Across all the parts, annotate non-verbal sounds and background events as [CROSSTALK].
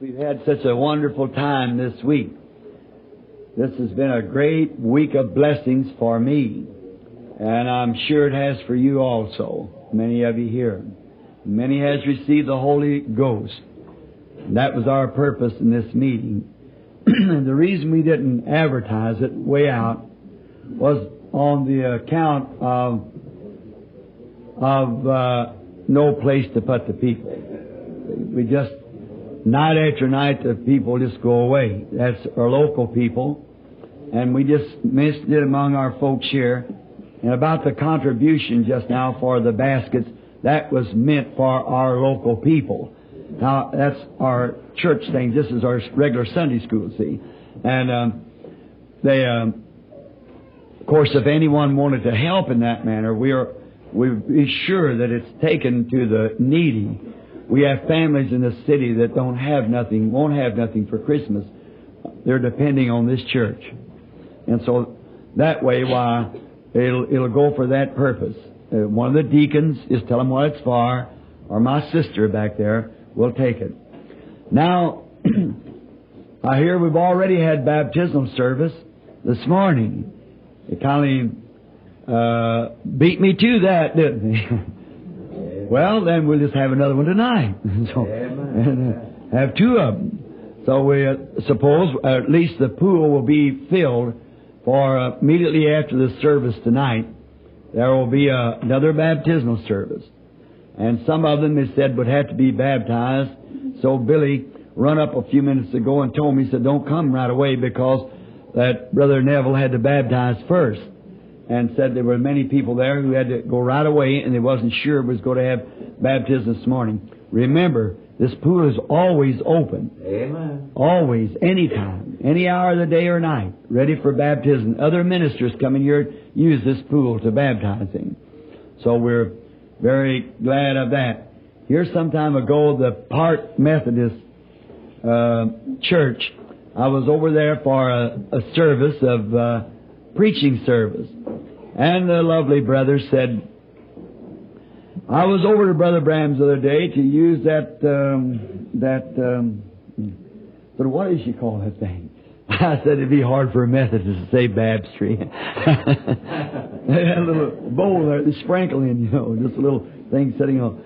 We've had such a wonderful time this week. This has been a great week of blessings for me, and I'm sure it has for you also, many of you here. Many has received the Holy Ghost. That was our purpose in this meeting. [CLEARS THROAT] And the reason we didn't advertise it way out was on the account of of uh, no place to put the people. We just night after night the people just go away. That's our local people, and we just missed it among our folks here. And about the contribution just now for the baskets, that was meant for our local people. Now that's our church thing. This is our regular Sunday school, see, and um, they. Um, of course, if anyone wanted to help in that manner, we are we be sure that it's taken to the needy. We have families in the city that don't have nothing, won't have nothing for Christmas. They're depending on this church, and so that way, why it'll it'll go for that purpose. Uh, one of the deacons is tell them what it's for, or my sister back there will take it. Now, [CLEARS THROAT] I hear we've already had baptismal service this morning. It kind of uh, beat me to that, didn't it? [LAUGHS] well, then we'll just have another one tonight. [LAUGHS] so, and, uh, have two of them. So we uh, suppose at least the pool will be filled for uh, immediately after the service tonight. There will be uh, another baptismal service, and some of them, they said, would have to be baptized. So Billy run up a few minutes ago and told me, he said, "Don't come right away because." that Brother Neville had to baptize first and said there were many people there who had to go right away and they wasn't sure it was going to have baptism this morning. Remember, this pool is always open. Amen. Always, anytime, any hour of the day or night, ready for baptism. Other ministers come in here use this pool to baptize him. So we're very glad of that. Here some time ago, the Park Methodist uh, Church I was over there for a, a service of uh, preaching service, and the lovely brother said, "I was over to Brother Branham's the other day to use that um, that um, but what she call that thing?" [LAUGHS] I said it'd be hard for a Methodist to say had [LAUGHS] a little bowl there, the sprinkling, you know, just a little thing sitting on.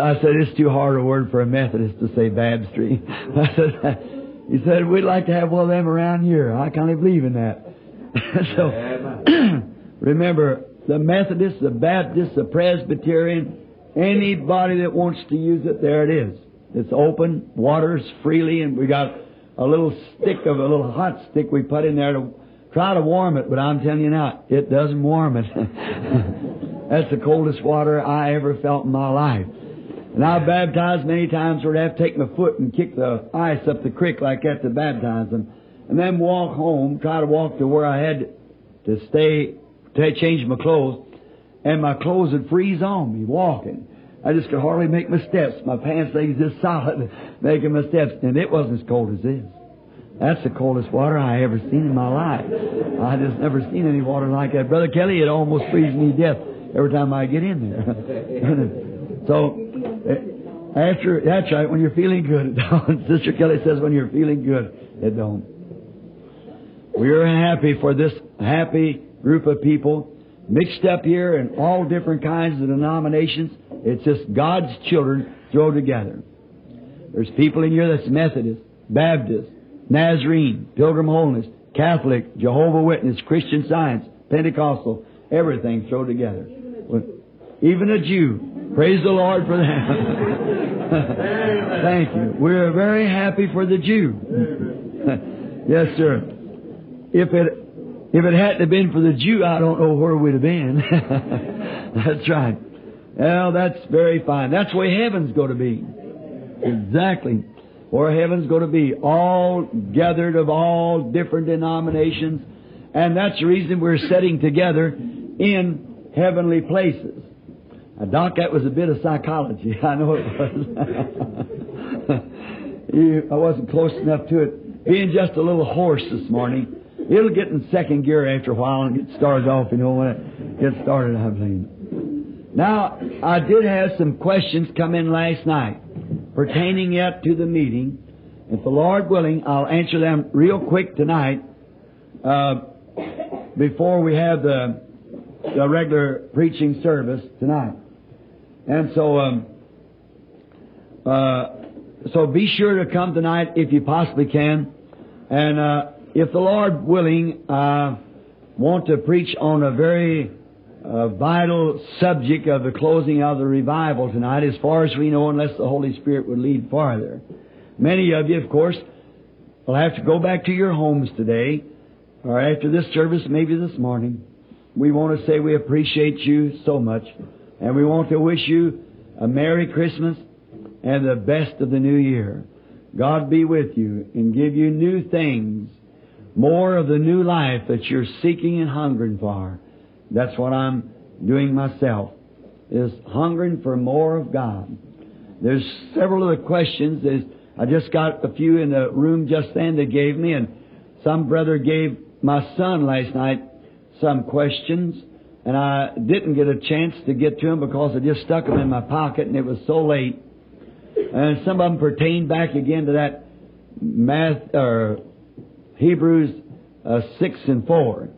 I said it's too hard a word for a Methodist to say baptistry. [LAUGHS] I said. He said, we'd like to have one of them around here. I kind of believe in that. [LAUGHS] so, [CLEARS THROAT] remember, the Methodist, the Baptist, the Presbyterian, anybody that wants to use it, there it is. It's open, waters freely, and we got a little stick of a little hot stick we put in there to try to warm it, but I'm telling you now, it doesn't warm it. [LAUGHS] That's the coldest water I ever felt in my life. And I've baptized many times where I have to take my foot and kick the ice up the creek like that to baptize them. And then walk home, try to walk to where I had to stay, to change my clothes. And my clothes would freeze on me walking. I just could hardly make my steps. My pants legs just solid [LAUGHS] making my steps. And it wasn't as cold as this. That's the coldest water I ever seen in my life. I just never seen any water like that. Brother Kelly, it almost freezes me to death every time I get in there. [LAUGHS] so, eh, after, that's right, when you're feeling good, [LAUGHS] it don't. Sister Kelly says when you're feeling good, it don't. We're happy for this happy group of people mixed up here in all different kinds of denominations. It's just God's children thrown together. There's people in here that's Methodist, Baptist, Nazarene, Pilgrim Holiness, Catholic, Jehovah Witness, Christian Science, Pentecostal, everything thrown together. Even a Jew. Praise the Lord for that. [LAUGHS] Thank you. We're very happy for the Jew. [LAUGHS] yes, sir. If it if it hadn't been for the Jew, I don't know where we'd have been. [LAUGHS] that's right. Well, that's very fine. That's where heaven's going to be. Exactly. Where heaven's going to be. All gathered of all different denominations. And that's the reason we're sitting together in heavenly places. Now, Doc, that was a bit of psychology. [LAUGHS] I know it was. [LAUGHS] I wasn't close enough to it. Being just a little hoarse this morning. It'll get in second gear after a while and get started off, you know, when it gets started, I believe. Now, I did have some questions come in last night pertaining yet to the meeting, If the Lord willing, I'll answer them real quick tonight uh, before we have the, the regular preaching service tonight. And so, um, uh, so be sure to come tonight if you possibly can. And uh, if the Lord willing, I want to preach on a very uh, vital subject of the closing of the revival tonight, as far as we know, unless the Holy Spirit would lead farther. Many of you, of course, will have to go back to your homes today, or after this service, maybe this morning. We want to say we appreciate you so much, and we want to wish you a Merry Christmas and the best of the new year. God be with you and give you new things, more of the new life that you're seeking and hungering for. That's what I'm doing myself, is hungering for more of God. There's several of the questions. There's, I just got a few in the room just then they gave me, and some brother gave my son last night some questions, and I didn't get a chance to get to them because I just stuck them in my pocket, and it was so late. And some of them pertain back again to that math or Hebrews uh, six and four.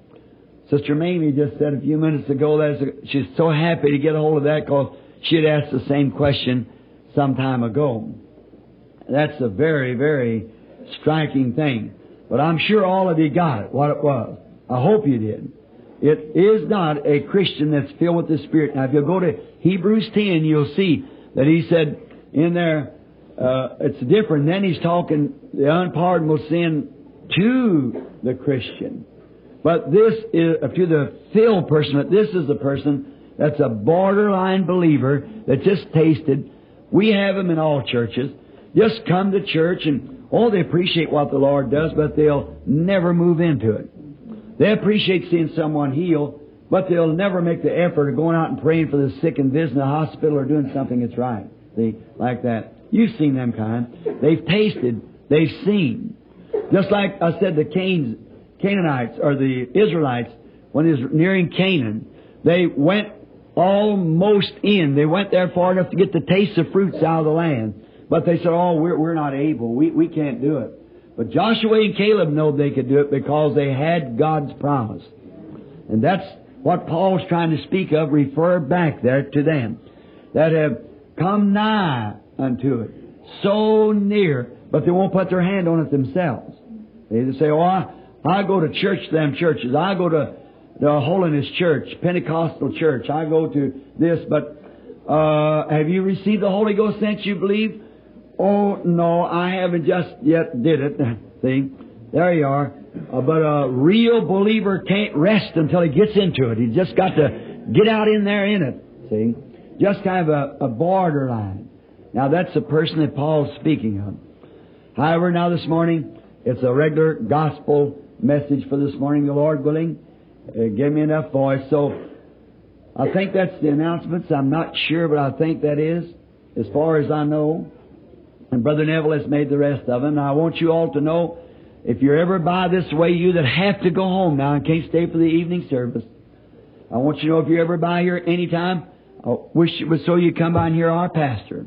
Sister Mamie just said a few minutes ago that she's so happy to get a hold of that because she had asked the same question some time ago. That's a very, very striking thing. But I'm sure all of you got it, what it was. I hope you did. It is not a Christian that's filled with the Spirit. Now, if you go to Hebrews 10, you'll see that he said in there, uh, it's different. Then he's talking the unpardonable sin to the Christian. But this is, uh, to the filled person, but this is the person that's a borderline believer that just tasted. We have them in all churches. Just come to church and, oh, they appreciate what the Lord does, but they'll never move into it. They appreciate seeing someone heal, but they'll never make the effort of going out and praying for the sick and visiting the hospital or doing something that's right. See, like that. You've seen them kind. They've tasted, they've seen. Just like I said, the Canaanites or the Israelites, when they was nearing Canaan, they went almost in. They went there far enough to get the taste of fruits out of the land. But they said, oh, we're, we're not able. We, we can't do it. But Joshua and Caleb know they could do it because they had God's promise. And that's what Paul's trying to speak of, refer back there to them that have come nigh unto it. So near, but they won't put their hand on it themselves. They say, oh, I, I go to church, them churches. I go to the Holiness Church, Pentecostal Church. I go to this, but uh, have you received the Holy Ghost since you believe? Oh no, I haven't just yet did it. [LAUGHS] See, there you are. Uh, but a real believer can't rest until he gets into it. He's just got to get out in there in it. See, just kind of a, a borderline. Now that's the person that Paul's speaking of. However, now this morning it's a regular gospel message for this morning, the Lord willing. Uh, give me enough voice. So I think that's the announcements. I'm not sure, but I think that is, as far as I know. And Brother Neville has made the rest of them. Now I want you all to know, if you're ever by this way, you that have to go home now and can't stay for the evening service, I want you to know if you're ever by here anytime, I wish it was so you come by and hear our pastor.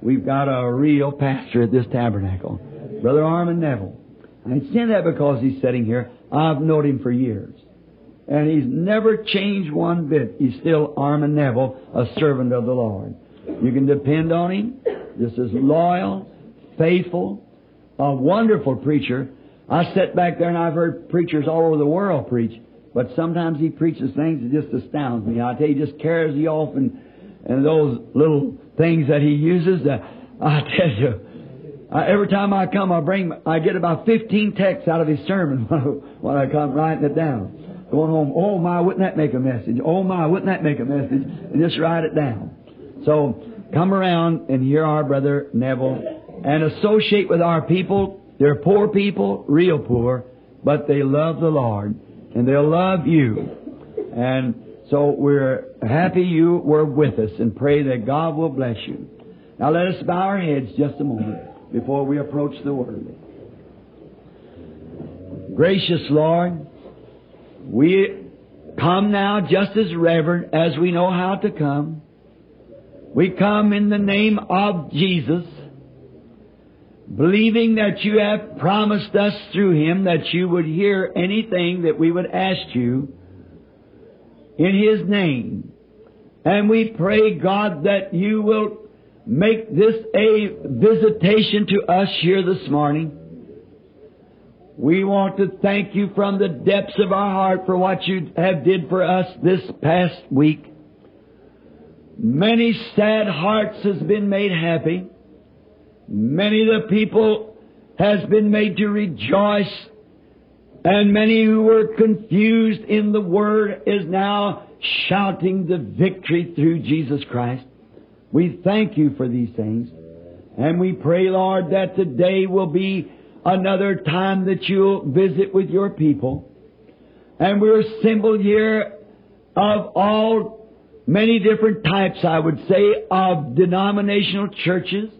We've got a real pastor at this tabernacle, Brother Orman Neville. I say that because he's sitting here. I've known him for years. And he's never changed one bit. He's still Orman Neville, a servant of the Lord. You can depend on him. Just as loyal, faithful, a wonderful preacher. I sit back there and I've heard preachers all over the world preach, but sometimes he preaches things that just astounds me. I tell you, just carries you off and, and those little things that he uses. Uh, I [LAUGHS] tell you, uh, every time I come, I bring, I get about 15 texts out of his sermon [LAUGHS] when I come writing it down. Going home, oh my, wouldn't that make a message? Oh my, wouldn't that make a message? And just write it down. So, come around and hear our brother Neville and associate with our people. They're poor people, real poor, but they love the Lord and they'll love you. And so we're happy you were with us and pray that God will bless you. Now let us bow our heads just a moment before we approach the Word. Gracious Lord, we come now just as reverent as we know how to come. We come in the name of Jesus, believing that you have promised us through him that you would hear anything that we would ask you in his name. And we pray, God, that you will make this a visitation to us here this morning. We want to thank you from the depths of our heart for what you have did for us this past week. Many sad hearts has been made happy. Many of the people has been made to rejoice. And many who were confused in the Word is now shouting the victory through Jesus Christ. We thank you for these things. And we pray, Lord, that today will be another time that you'll visit with your people. And we're assembled here of all many different types, I would say, of denominational churches.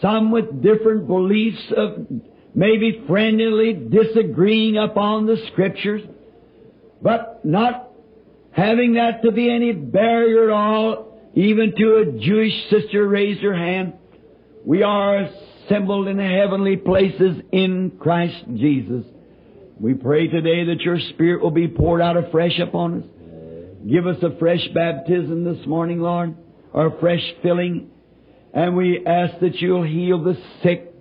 Some with different beliefs of maybe friendly disagreeing upon the scriptures, but not having that to be any barrier at all, even to a Jewish sister raised her hand. We are assembled in the heavenly places in Christ Jesus. We pray today that your Spirit will be poured out afresh upon us. Give us a fresh baptism this morning, Lord, or a fresh filling. And we ask that you'll heal the sick,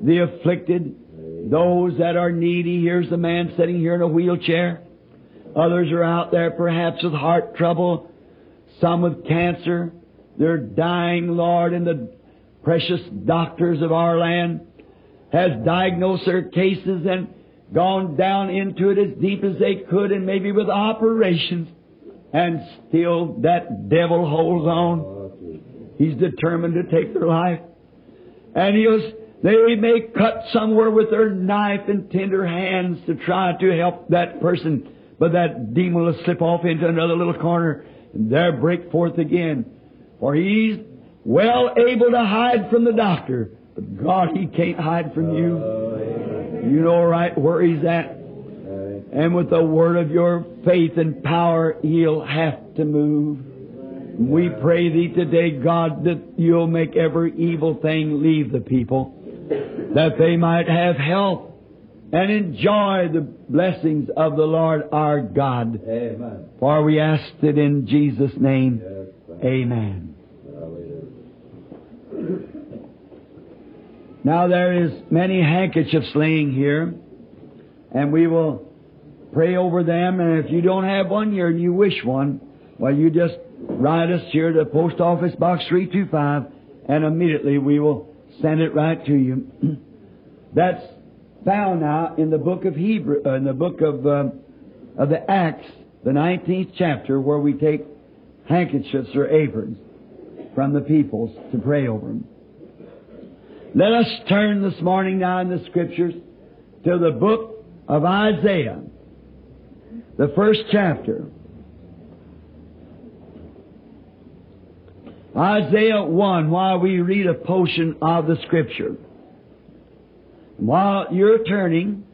the afflicted, those that are needy. Here's a man sitting here in a wheelchair. Others are out there perhaps with heart trouble, some with cancer. They're dying, Lord, and the precious doctors of our land has diagnosed their cases and gone down into it as deep as they could and maybe with operations. And still that devil holds on. He's determined to take their life. And he'll, they may cut somewhere with their knife and tender hands to try to help that person, but that demon will slip off into another little corner and there break forth again. For he's well able to hide from the doctor, but God, he can't hide from you. You know right where he's at. And with the word of your faith and power, he'll have to move. We pray thee today, God, that you'll make every evil thing leave the people, that they might have health and enjoy the blessings of the Lord our God. Amen. For we ask it in Jesus' name. Amen. Now there is many handkerchiefs laying here, and we will pray over them. And if you don't have one here and you wish one, well, you just write us here to Post Office Box 325, and immediately we will send it right to you. [CLEARS THROAT] That's found now in the book of Hebrew, uh, in the book of uh, of the Acts, the 19th chapter, where we take handkerchiefs or aprons from the peoples to pray over them. Let us turn this morning now in the scriptures to the book of Isaiah, the first chapter. Isaiah 1, while we read a portion of the scripture. While you're turning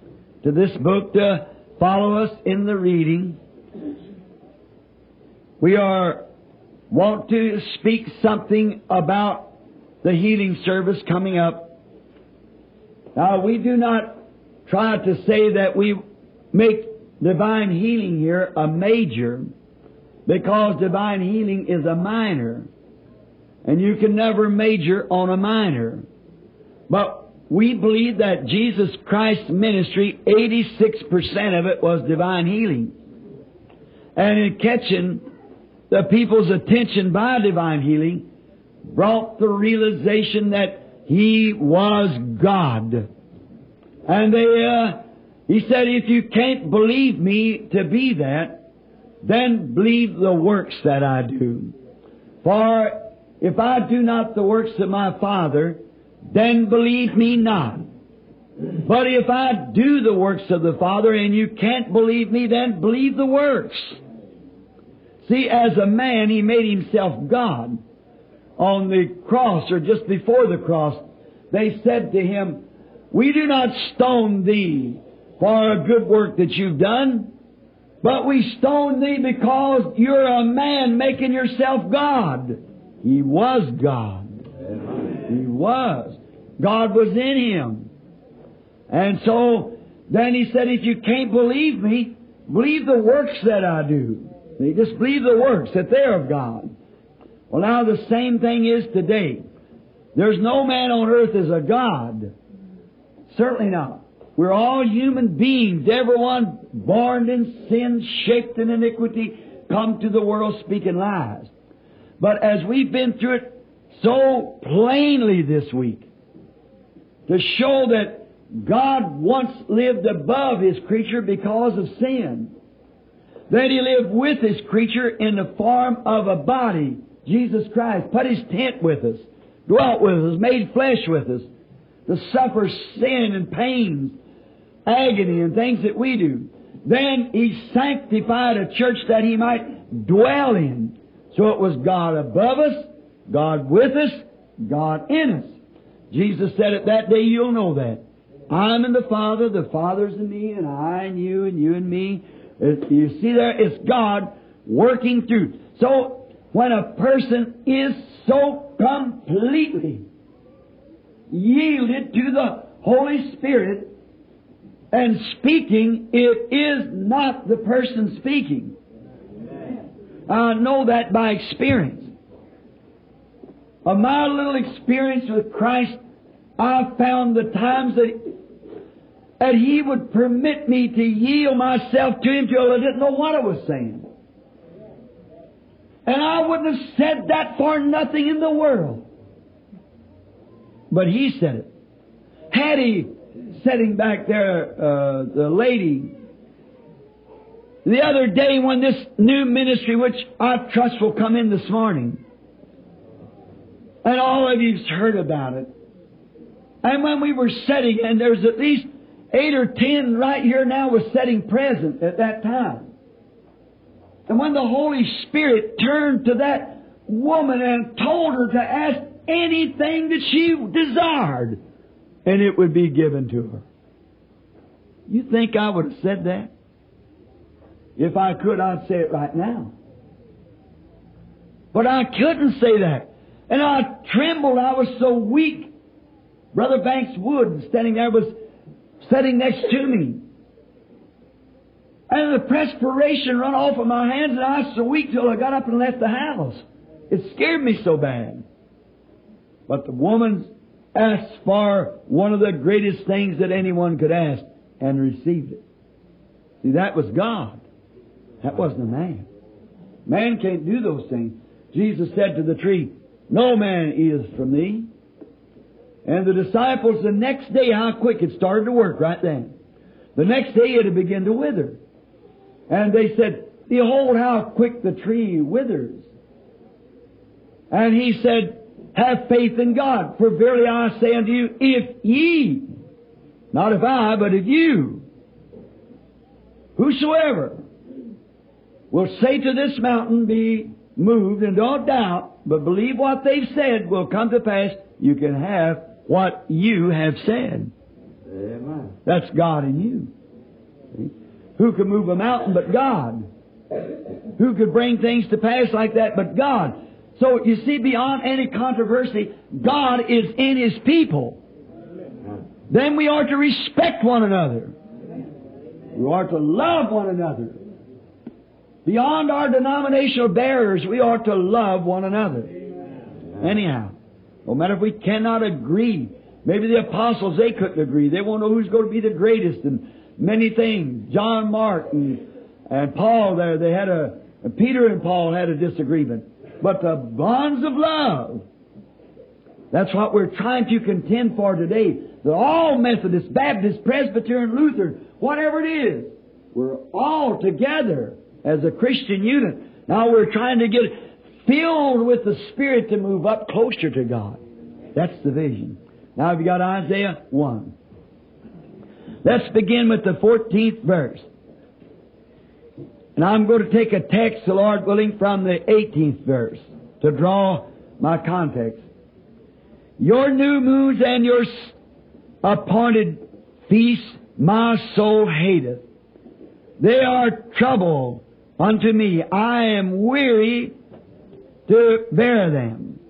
to this book to follow us in the reading, we are want to speak something about the healing service coming up. Now, we do not try to say that we make divine healing here a major because divine healing is a minor. And you can never major on a minor. But we believe that Jesus Christ's ministry, 86% of it was divine healing. And in catching the people's attention by divine healing, brought the realization that he was God. And they, uh, he said, if you can't believe me to be that, then believe the works that I do. For if I do not the works of my Father, then believe me not. But if I do the works of the Father and you can't believe me, then believe the works. See, as a man, he made himself God on the cross or just before the cross, they said to him, We do not stone thee for a good work that you've done, but we stone thee because you're a man making yourself God. He was God. He was. God was in him. And so, then he said, if you can't believe me, believe the works that I do. Just believe the works, that they're of God. Well now the same thing is today. There's no man on earth as a God. Certainly not. We're all human beings, everyone born in sin, shaped in iniquity, come to the world speaking lies. But as we've been through it so plainly this week, to show that God once lived above His creature because of sin, that He lived with His creature in the form of a body, Jesus Christ, put His tent with us, dwelt with us, made flesh with us, to suffer sin and pains, agony and things that we do. Then He sanctified a church that He might dwell in. So it was God above us, God with us, God in us. Jesus said it that day, you'll know that. I'm in the Father, the Father's in me, and I in you, and you in me. You see there, it's God working through. So, when a person is so completely yielded to the Holy Spirit and speaking, it is not the person speaking. I know that by experience. Of my little experience with Christ, I found the times that, that He would permit me to yield myself to Him till I didn't know what I was saying. And I wouldn't have said that for nothing in the world. But He said it. Had He sitting back there, uh, the lady, the other day when this new ministry, which I trust will come in this morning, and all of you've heard about it. And when we were sitting, and there's at least eight or ten right here now was sitting present at that time. And when the Holy Spirit turned to that woman and told her to ask anything that she desired, and it would be given to her. You think I would have said that? If I could, I'd say it right now. But I couldn't say that. And I trembled. I was so weak. Brother Banks Wood, standing there, was sitting next to me. And the perspiration run off of my hands, and I was so weak till I got up and left the house. It scared me so bad. But the woman asked for one of the greatest things that anyone could ask and received it. See, that was God. That wasn't a man. Man can't do those things. Jesus said to the tree, no man is from thee. And the disciples, the next day, how quick it started to work right then. The next day it had begun to wither. And they said, Behold how quick the tree withers. And he said, Have faith in God, for verily I say unto you, if ye, not if I, but if you, whosoever, will say to this mountain, be moved, and don't doubt, but believe what they've said will come to pass, you can have what you have said. Amen. That's God in you. Who can move a mountain but God? Who could bring things to pass like that but God? So you see, beyond any controversy, God is in His people. Then we are to respect one another. We are to love one another. Beyond our denominational barriers, we ought to love one another. Anyhow, no matter if we cannot agree, maybe the apostles, they couldn't agree. They won't know who's going to be the greatest in many things. John Mark and, and Paul there, they had a, Peter and Paul had a disagreement. But the bonds of love, that's what we're trying to contend for today. That all Methodists, Baptists, Presbyterian, Lutheran, whatever it is, we're all together as a Christian unit. Now we're trying to get filled with the Spirit to move up closer to God. That's the vision. Now you got Isaiah 1? Let's begin with the 14th verse. And I'm going to take a text, the Lord willing, from the 18th verse to draw my context. Your new moons and your appointed feasts my soul hateth. They are trouble unto me. I am weary to bear them.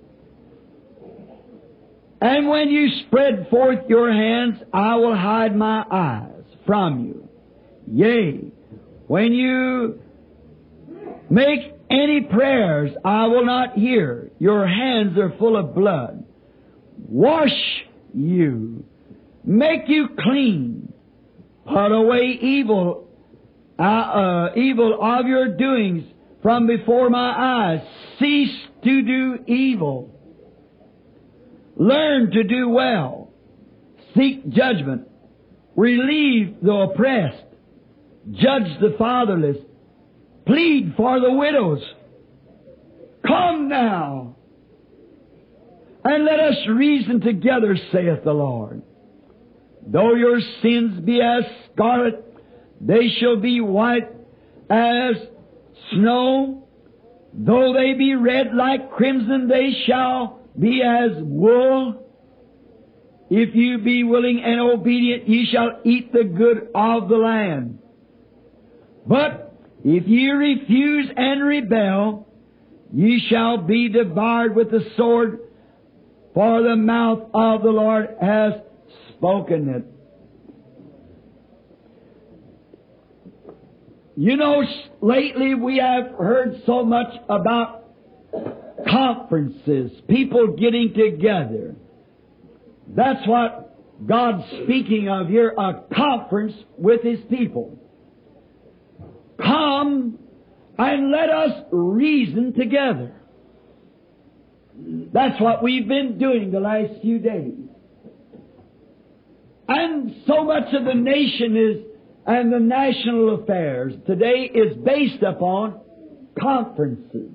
And when you spread forth your hands, I will hide my eyes from you. Yea, when you make any prayers, I will not hear. Your hands are full of blood. Wash you. Make you clean. Put away evil, uh, evil of your doings from before my eyes. Cease to do evil. Learn to do well. Seek judgment. Relieve the oppressed. Judge the fatherless. Plead for the widows. Come now. And let us reason together, saith the Lord. Though your sins be as scarlet, they shall be white as snow. Though they be red like crimson, they shall be as wool. If you be willing and obedient, ye shall eat the good of the land. But if ye refuse and rebel, ye shall be devoured with the sword, for the mouth of the Lord has spoken it. You know, lately we have heard so much about conferences, people getting together. That's what God's speaking of here, a conference with His people. Come and let us reason together. That's what we've been doing the last few days. And so much of the nation is, and the national affairs today is based upon conferences.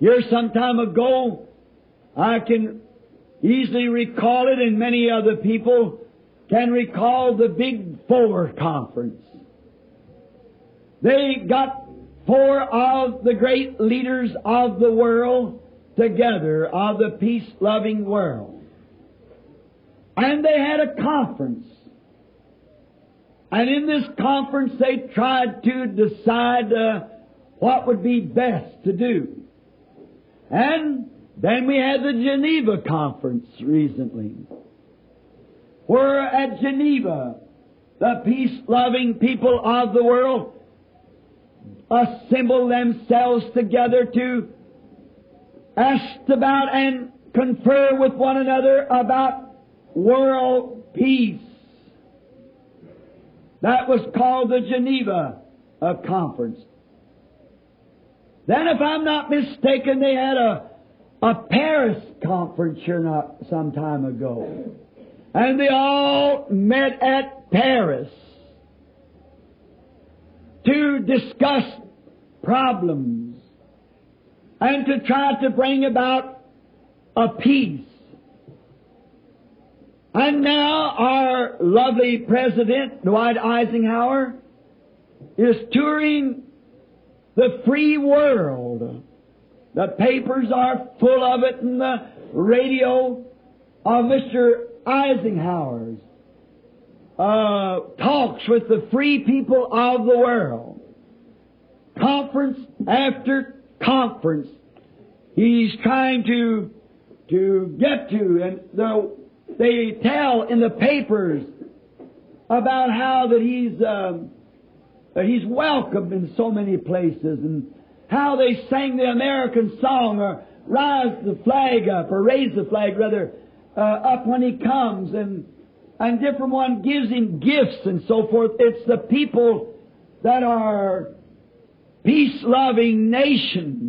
Here some time ago, I can easily recall it and many other people can recall the Big Four Conference. They got four of the great leaders of the world together, of the peace-loving world. And they had a conference. And in this conference they tried to decide uh, what would be best to do. And then we had the Geneva Conference recently, where at Geneva, the peace-loving people of the world assemble themselves together to ask about and confer with one another about world peace. That was called the Geneva Conference. Then, if I'm not mistaken, they had a, a Paris conference here not some time ago. And they all met at Paris to discuss problems and to try to bring about a peace. And now our lovely President, Dwight Eisenhower, is touring the free world. The papers are full of it and the radio of Mr. Eisenhower's uh, talks with the free people of the world. Conference after conference, he's trying to to get to, and the, they tell in the papers about how that he's um, that he's welcome in so many places, and how they sang the American song or rise the flag up or raise the flag rather uh, up when he comes, and and different one gives him gifts and so forth. It's the people that are peace-loving nations.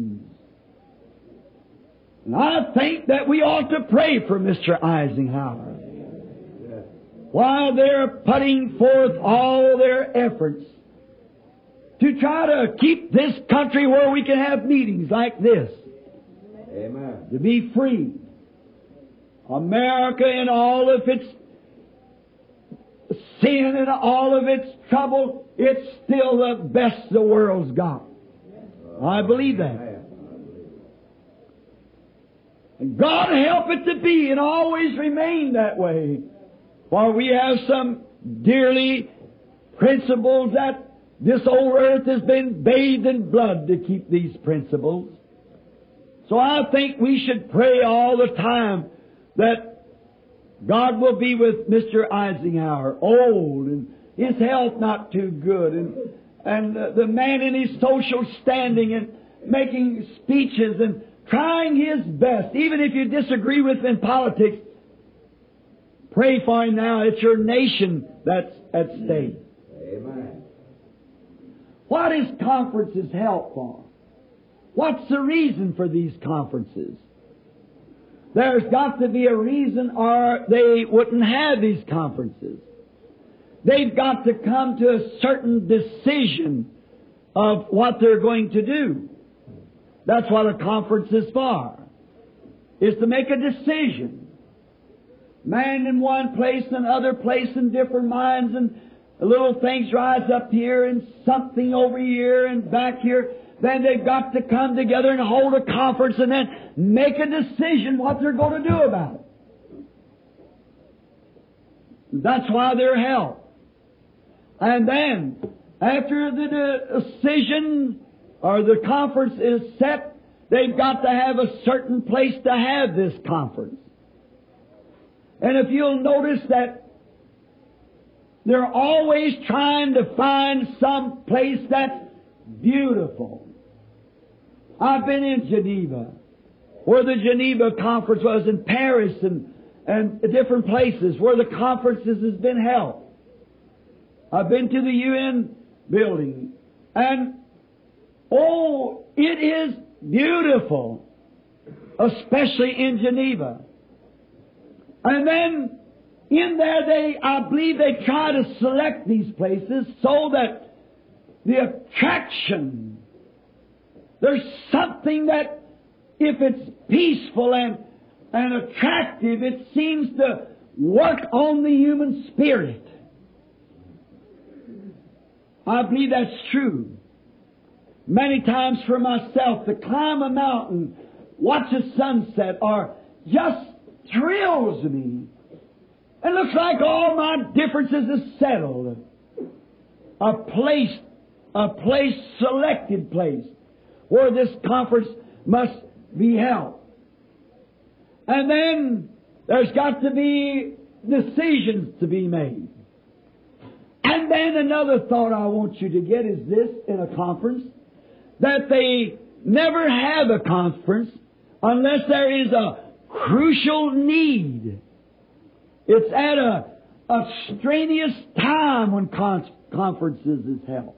And I think that we ought to pray for Mr. Eisenhower. While they're putting forth all their efforts to try to keep this country where we can have meetings like this. Amen. To be free. America in all of its sin and all of its trouble, it's still the best the world's got. I believe that. God help it to be and always remain that way. For we have some dearly principles that this old earth has been bathed in blood to keep these principles. So I think we should pray all the time that God will be with Mr. Eisenhower, old and his health not too good, and and the man in his social standing and making speeches and trying his best, even if you disagree with him in politics. Pray for him now. It's your nation that's at stake. Amen. What is conferences held for? What's the reason for these conferences? There's got to be a reason or they wouldn't have these conferences. They've got to come to a certain decision of what they're going to do. That's what a conference is for. Is to make a decision. Man in one place and other place and different minds and little things rise up here and something over here and back here. Then they've got to come together and hold a conference and then make a decision what they're going to do about it. That's why they're held. And then, after the decision or the conference is set, they've got to have a certain place to have this conference. And if you'll notice that they're always trying to find some place that's beautiful. I've been in Geneva, where the Geneva conference was in Paris and, and different places where the conferences has been held. I've been to the UN building and oh, it is beautiful, especially in Geneva. And then in there they, I believe they try to select these places so that the attraction, there's something that if it's peaceful and, and attractive, it seems to work on the human spirit. I believe that's true. Many times for myself, to climb a mountain, watch a sunset, or just thrills me. It looks like all my differences are settled. A place, a place, selected place, where this conference must be held. And then there's got to be decisions to be made. And then another thought I want you to get is this in a conference that they never have a conference unless there is a crucial need. It's at a, a strenuous time when con- conferences is held.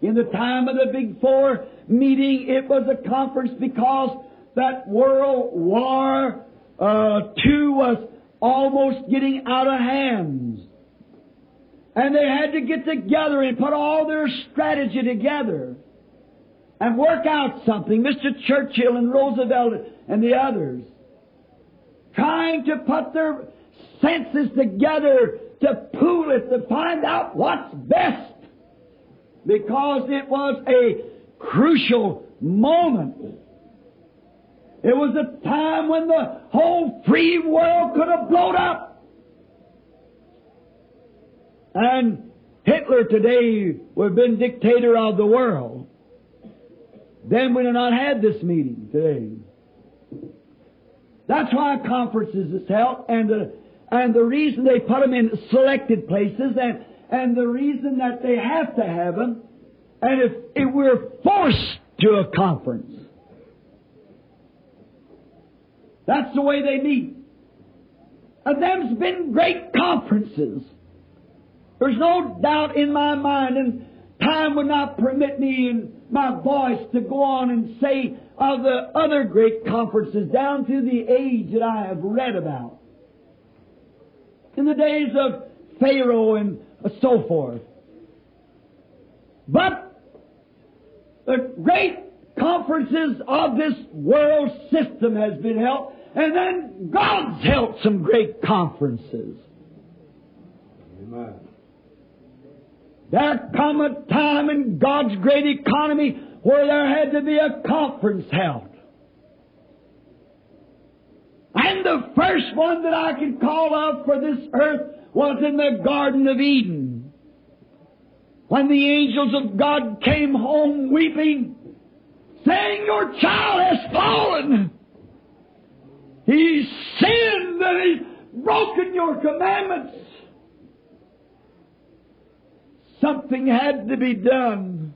In the time of the Big Four meeting, it was a conference because that World War uh, was almost getting out of hands. And they had to get together and put all their strategy together and work out something. Mr. Churchill and Roosevelt and the others. Trying to put their senses together to pool it, to find out what's best. Because it was a crucial moment. It was a time when the whole free world could have blown up. And Hitler today would have been dictator of the world. Then we'd have not had this meeting today. That's why conferences is held, and the, and the reason they put them in selected places, and, and the reason that they have to have them, and if, if we're forced to a conference, that's the way they meet. And them's been great conferences. There's no doubt in my mind, and time would not permit me and my voice to go on and say of the other great conferences down to the age that I have read about. In the days of Pharaoh and so forth. But the great conferences of this world system has been held, and then God's held some great conferences. Amen. There come a time in God's great economy where there had to be a conference held. And the first one that I can call out for this earth was in the Garden of Eden. When the angels of God came home weeping, saying, Your child has fallen. He's sinned and he's broken your commandments. Something had to be done.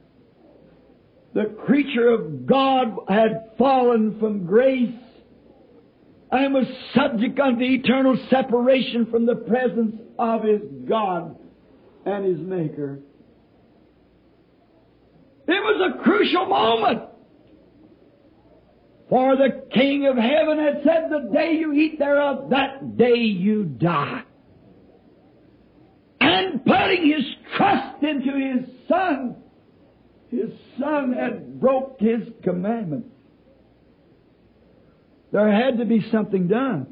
The creature of God had fallen from grace and was subject unto eternal separation from the presence of his God and his Maker. It was a crucial moment. For the King of heaven had said, The day you eat thereof, that day you die. And putting his trust into his Son, his Son had broke his commandment. There had to be something done.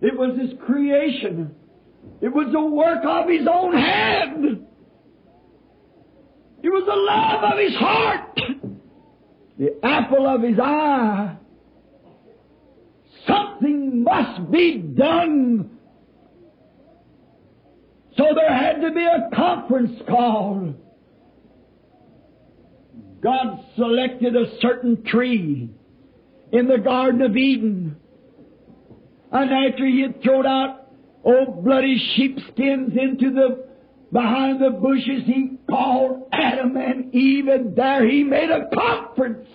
It was his creation. It was the work of his own hand. It was the love of his heart. The apple of his eye. Something must be done. So there had to be a conference called. God selected a certain tree in the Garden of Eden. And after he had thrown out old bloody sheepskins into the behind the bushes, he called Adam and Eve, and there he made a conference.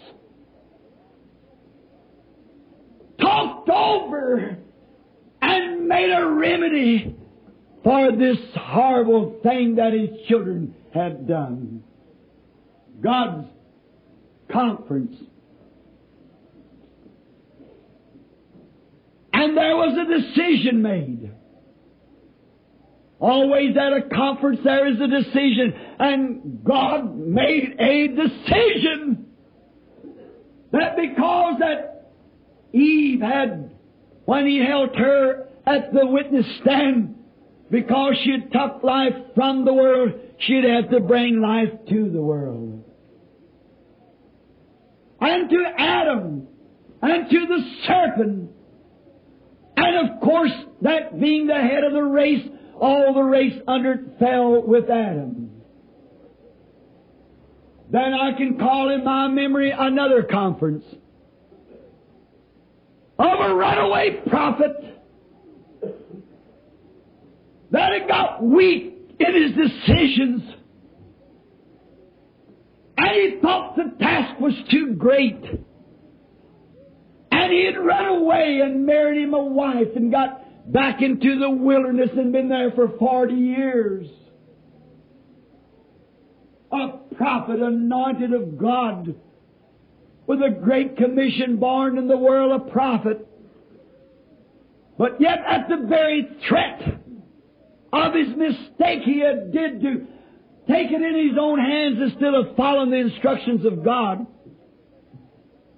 Talked over and made a remedy for this horrible thing that his children had done. God's conference. And there was a decision made. Always at a conference there is a decision. And God made a decision that because that Eve had, when he held her at the witness stand, because she took life from the world, she'd have to bring life to the world. And to Adam, and to the serpent, and of course, that being the head of the race, all the race under it fell with Adam. Then I can call in my memory another conference of a runaway prophet that had got weak in his decisions. And he thought the task was too great. And he had run away and married him a wife and got back into the wilderness and been there for 40 years. A prophet anointed of God with a great commission born in the world a prophet. But yet at the very threat of his mistake he had did to take it in his own hands instead of following the instructions of God,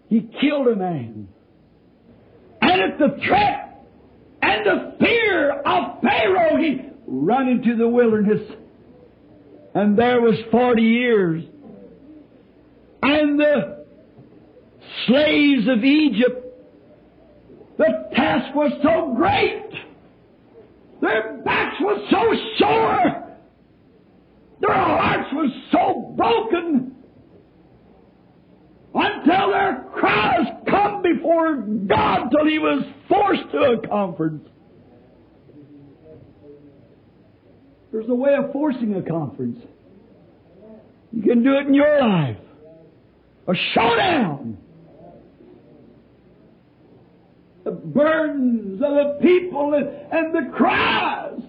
he killed a man. And at the threat and the fear of Pharaoh, he run into the wilderness. And there was forty years. And the slaves of Egypt, the task was so great. Their backs were so sore. Their hearts were so broken until their cries come before God till he was forced to a conference. There's a way of forcing a conference. You can do it in your life. A showdown. The burdens of the people and, and the cries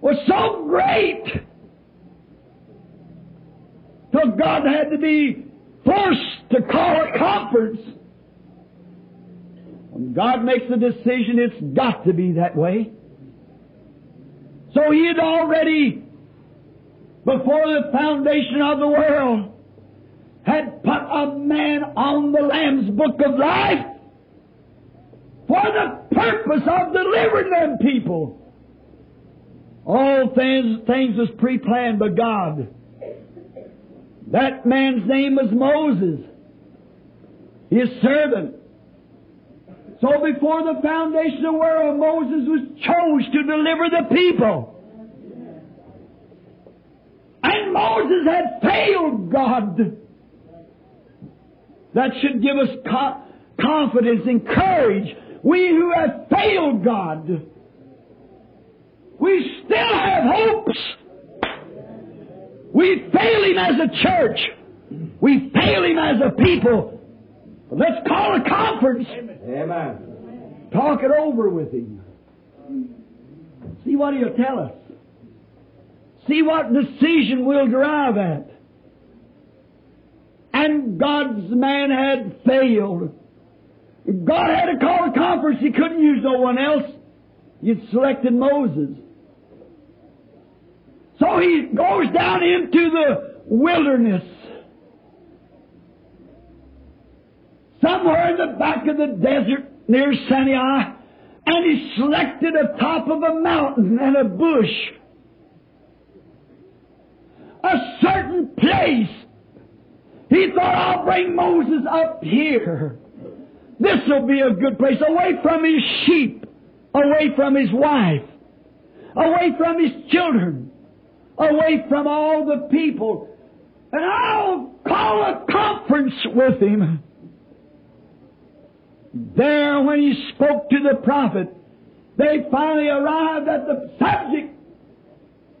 were so great till God had to be forced to call a conference. When God makes a decision, it's got to be that way. So He had already, before the foundation of the world, had put a man on the Lamb's book of life for the purpose of delivering them people. All things, things was pre-planned by God. That man's name was Moses, his servant. So before the foundation of the world, Moses was chose to deliver the people. And Moses had failed God. That should give us co- confidence and courage. We who have failed God, we still have hopes. We fail Him as a church. We fail Him as a people. But let's call a conference. Amen. Talk it over with Him. See what He'll tell us. See what decision we'll derive at. And God's man had failed. God had to call a conference. He couldn't use no one else. He selected Moses. So he goes down into the wilderness. Somewhere in the back of the desert near Sinai, and he selected a top of a mountain and a bush. A certain place. He thought, I'll bring Moses up here. This will be a good place, away from his sheep, away from his wife, away from his children, away from all the people. And I'll call a conference with him. There, when he spoke to the prophet, they finally arrived at the subject.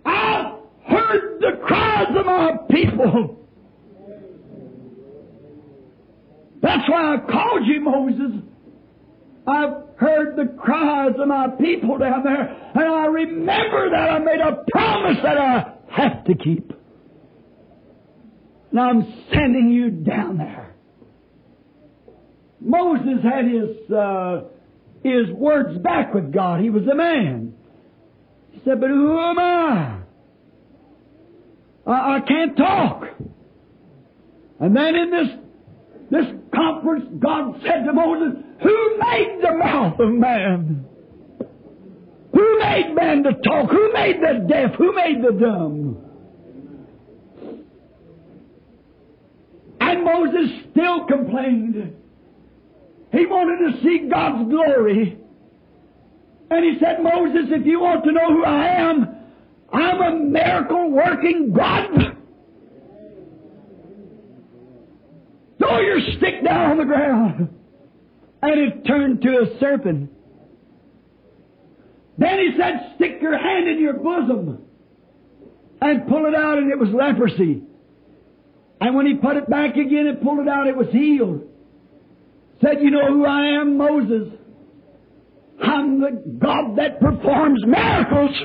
I've heard the cries of my people. That's why I called you, Moses. I've heard the cries of my people down there, and I remember that I made a promise that I have to keep. Now I'm sending you down there. Moses had his uh, his words back with God. He was a man. He said, "But who am I? I, I can't talk." And then in this this conference, God said to Moses, Who made the mouth of man? Who made man to talk? Who made the deaf? Who made the dumb? And Moses still complained. He wanted to see God's glory. And he said, Moses, if you want to know who I am, I'm a miracle working God. Throw your stick down on the ground. And it turned to a serpent. Then he said, Stick your hand in your bosom and pull it out, and it was leprosy. And when he put it back again and pulled it out, it was healed. Said, You know who I am, Moses? I'm the God that performs miracles.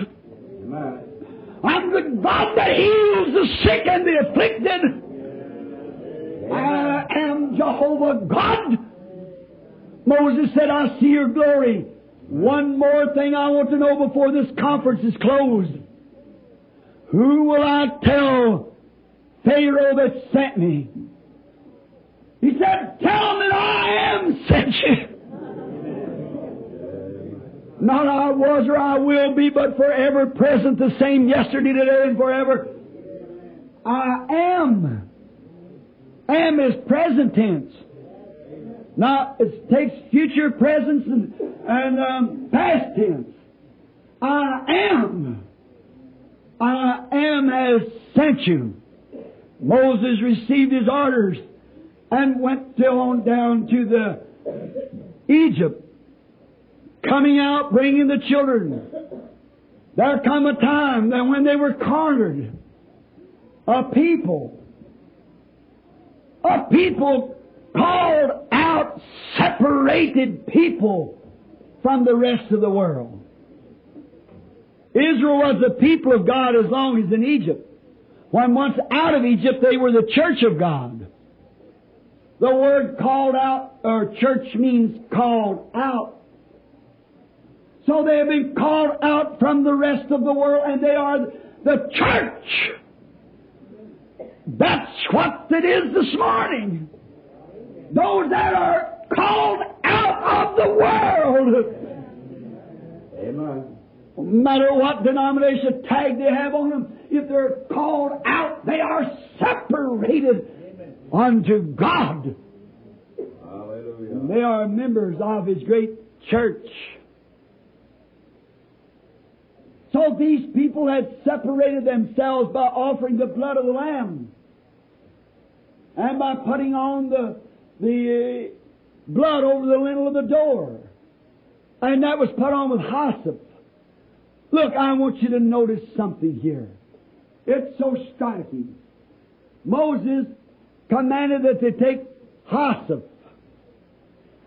I'm the God that heals the sick and the afflicted. Am Jehovah God. Moses said, I see your glory. One more thing I want to know before this conference is closed. Who will I tell Pharaoh that sent me? He said, Tell him that I am sent you. Not I was or I will be, but forever present, the same yesterday, today, and forever. I am. Am is present tense. Now, it takes future presence and, and um, past tense. I am. I am has sent you. Moses received his orders and went on down to the Egypt, coming out, bringing the children. There come a time that when they were cornered, a people, a people called out, separated people from the rest of the world. Israel was the people of God as long as in Egypt. When once out of Egypt, they were the church of God. The word called out, or church means called out. So they have been called out from the rest of the world, and they are the church. That's what it is this morning. Those that are called out of the world. Amen. No matter what denomination tag they have on them, if they're called out, they are separated unto God. Hallelujah. And they are members of His great church. So these people had separated themselves by offering the blood of the Lamb and by putting on the, the uh, blood over the lintel of the door. And that was put on with hyssop. Look, I want you to notice something here. It's so striking. Moses commanded that they take hyssop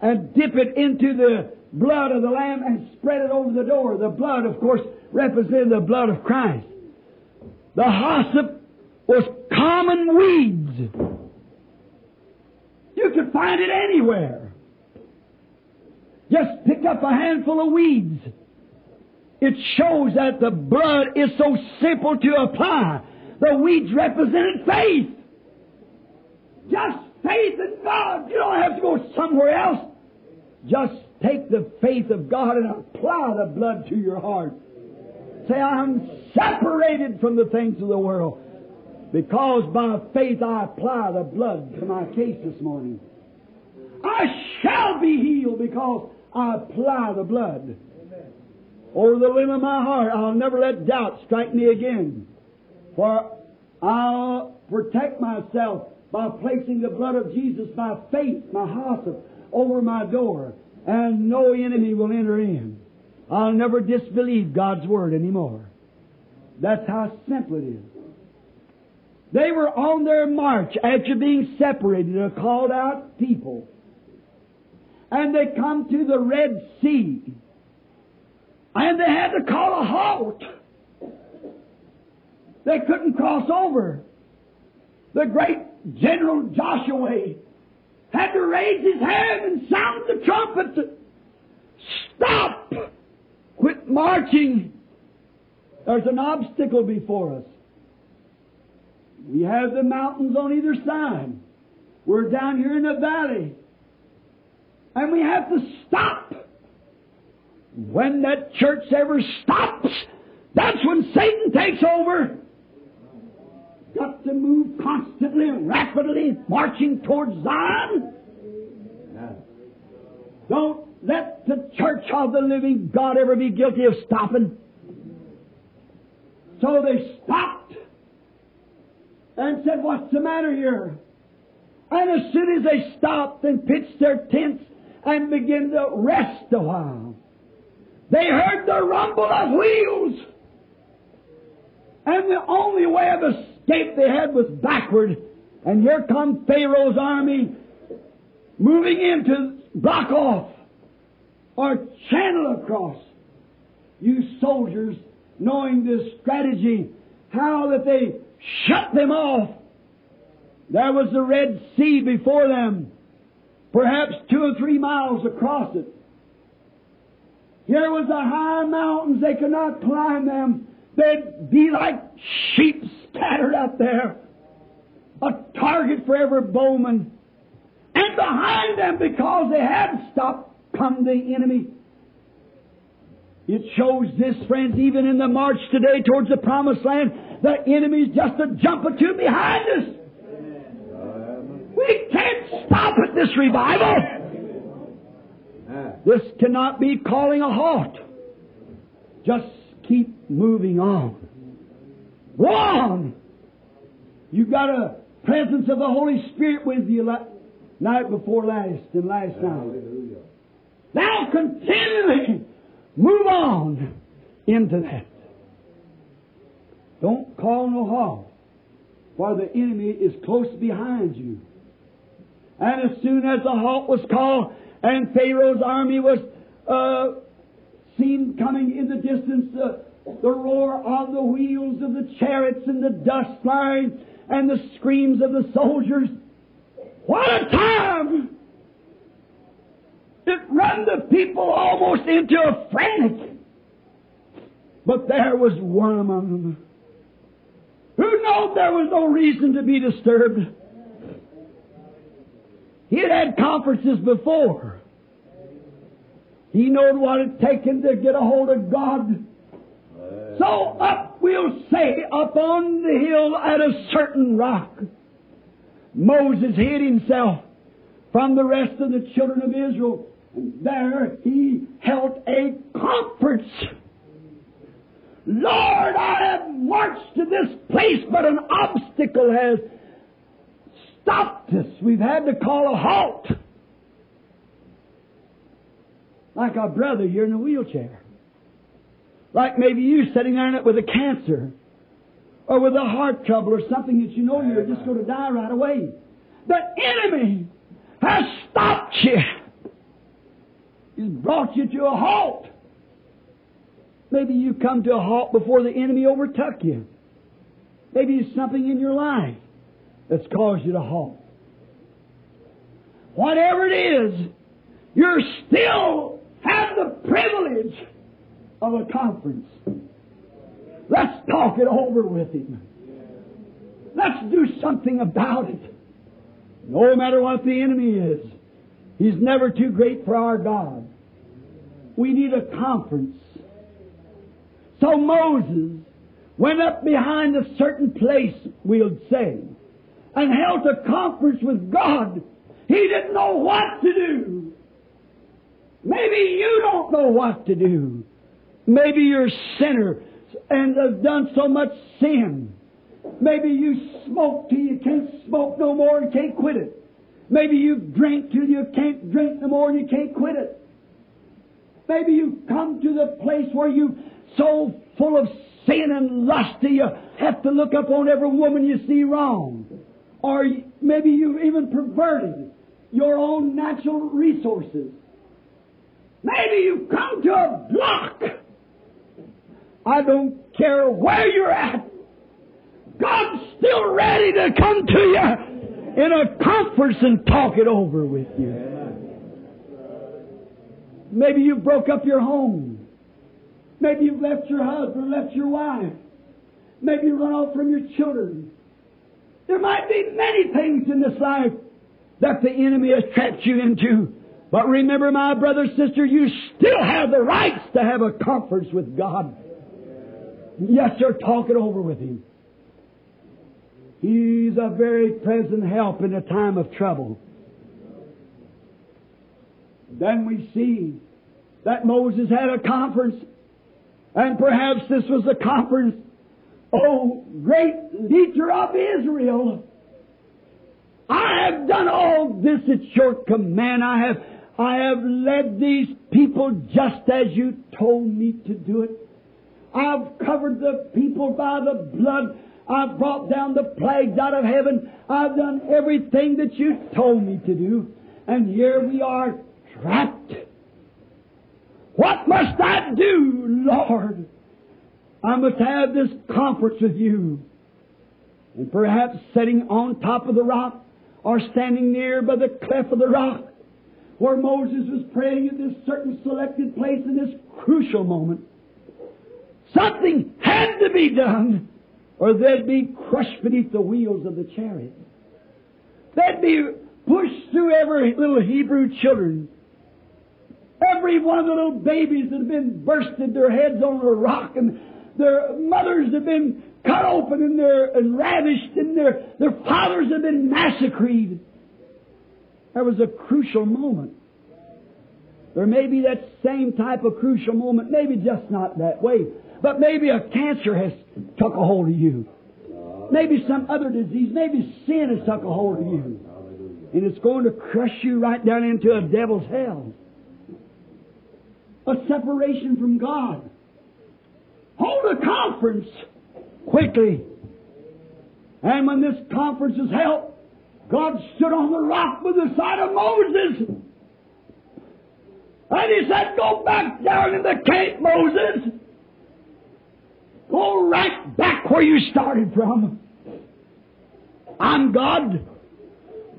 and dip it into the blood of the lamb and spread it over the door. The blood, of course, represented the blood of Christ. The hyssop was common weeds. You can find it anywhere. Just pick up a handful of weeds. It shows that the blood is so simple to apply. The weeds represented faith. Just faith in God. You don't have to go somewhere else. Just take the faith of God and apply the blood to your heart. Say, I'm separated from the things of the world. Because by faith I apply the blood to my case this morning. I shall be healed because I apply the blood. Over the limb of my heart, I'll never let doubt strike me again. For I'll protect myself by placing the blood of Jesus by faith, my hyssop, over my door, and no enemy will enter in. I'll never disbelieve God's word anymore. That's how simple it is. They were on their march after being separated, a called out people. And they come to the Red Sea. And they had to call a halt. They couldn't cross over. The great General Joshua had to raise his hand and sound the trumpet. Stop! Quit marching. There's an obstacle before us. We have the mountains on either side. We're down here in the valley. And we have to stop. When that church ever stops, that's when Satan takes over. Got to move constantly rapidly, marching towards Zion. Don't let the church of the living God ever be guilty of stopping. So they stopped and said, What's the matter here? And as soon as they stopped and pitched their tents and began to rest a while, they heard the rumble of wheels. And the only way of escape they had was backward. And here come Pharaoh's army moving in to block off or channel across. You soldiers, knowing this strategy, how that they shut them off. There was the Red Sea before them, perhaps two or three miles across it. Here was the high mountains, they could not climb them. They'd be like sheep scattered up there. A target for every bowman. And behind them, because they had stopped, come the enemy. It shows this, friends, even in the march today towards the promised land, the enemy's just a jump or two behind us. We can't stop at this revival. This cannot be calling a halt. Just keep moving on. Go on. You've got a presence of the Holy Spirit with you la- night before last and last night. Now continually move on into that. Don't call no halt, for the enemy is close behind you. And as soon as the halt was called and Pharaoh's army was uh, seen coming in the distance, uh, the roar of the wheels of the chariots and the dust flying and the screams of the soldiers. What a time! It run the people almost into a frantic. But there was one among them who knew there was no reason to be disturbed. He had had conferences before. He knowed what it taken to get a hold of God. So up, we'll say, up on the hill at a certain rock, Moses hid himself from the rest of the children of Israel. There he held a conference. Lord, I have marched to this place, but an obstacle has stopped us. We've had to call a halt. Like a brother here in a wheelchair. Like maybe you sitting there in it with a cancer or with a heart trouble or something that you know you're just going to die right away. The enemy has stopped you. He's brought you to a halt. Maybe you come to a halt before the enemy overtook you. Maybe it's something in your life that's caused you to halt. Whatever it is, you still have the privilege of a conference. Let's talk it over with him. Let's do something about it. No matter what the enemy is, he's never too great for our God. We need a conference. So Moses went up behind a certain place, we'll say, and held a conference with God. He didn't know what to do. Maybe you don't know what to do. Maybe you're a sinner and have done so much sin. Maybe you smoke till you can't smoke no more and can't quit it. Maybe you drink till you can't drink no more and you can't quit it. Maybe you come to the place where you're so full of sin and lust that you have to look up on every woman you see wrong. Or maybe you've even perverted your own natural resources. Maybe you've come to a block. I don't care where you're at. God's still ready to come to you in a conference and talk it over with you. Maybe you broke up your home. Maybe you've left your husband, left your wife. Maybe you run off from your children. There might be many things in this life that the enemy has trapped you into. But remember, my brother, sister, you still have the rights to have a conference with God. Yes, sir, talk it over with Him. He's a very present help in a time of trouble. Then we see that Moses had a conference, and perhaps this was the conference, oh, great leader of Israel. I have done all this at your command. I have, I have led these people just as you told me to do it. I've covered the people by the blood. I've brought down the plagues out of heaven. I've done everything that you told me to do. And here we are trapped. What must I do, Lord? I must have this conference with you. And perhaps sitting on top of the rock or standing near by the cleft of the rock where Moses was praying at this certain selected place in this crucial moment. Something had to be done or they'd be crushed beneath the wheels of the chariot. They'd be pushed through every little Hebrew children. Every one of the little babies that have been bursted their heads on a rock and their mothers have been cut open and they're and ravished and their, their fathers have been massacred. There was a crucial moment. There may be that same type of crucial moment, maybe just not that way. But maybe a cancer has took a hold of you. Maybe some other disease, maybe sin has took a hold of you. And it's going to crush you right down into a devil's hell. A separation from God. Hold a conference quickly. And when this conference is held, God stood on the rock by the side of Moses. And he said, Go back down in the cave, Moses. Go right back where you started from. I'm God.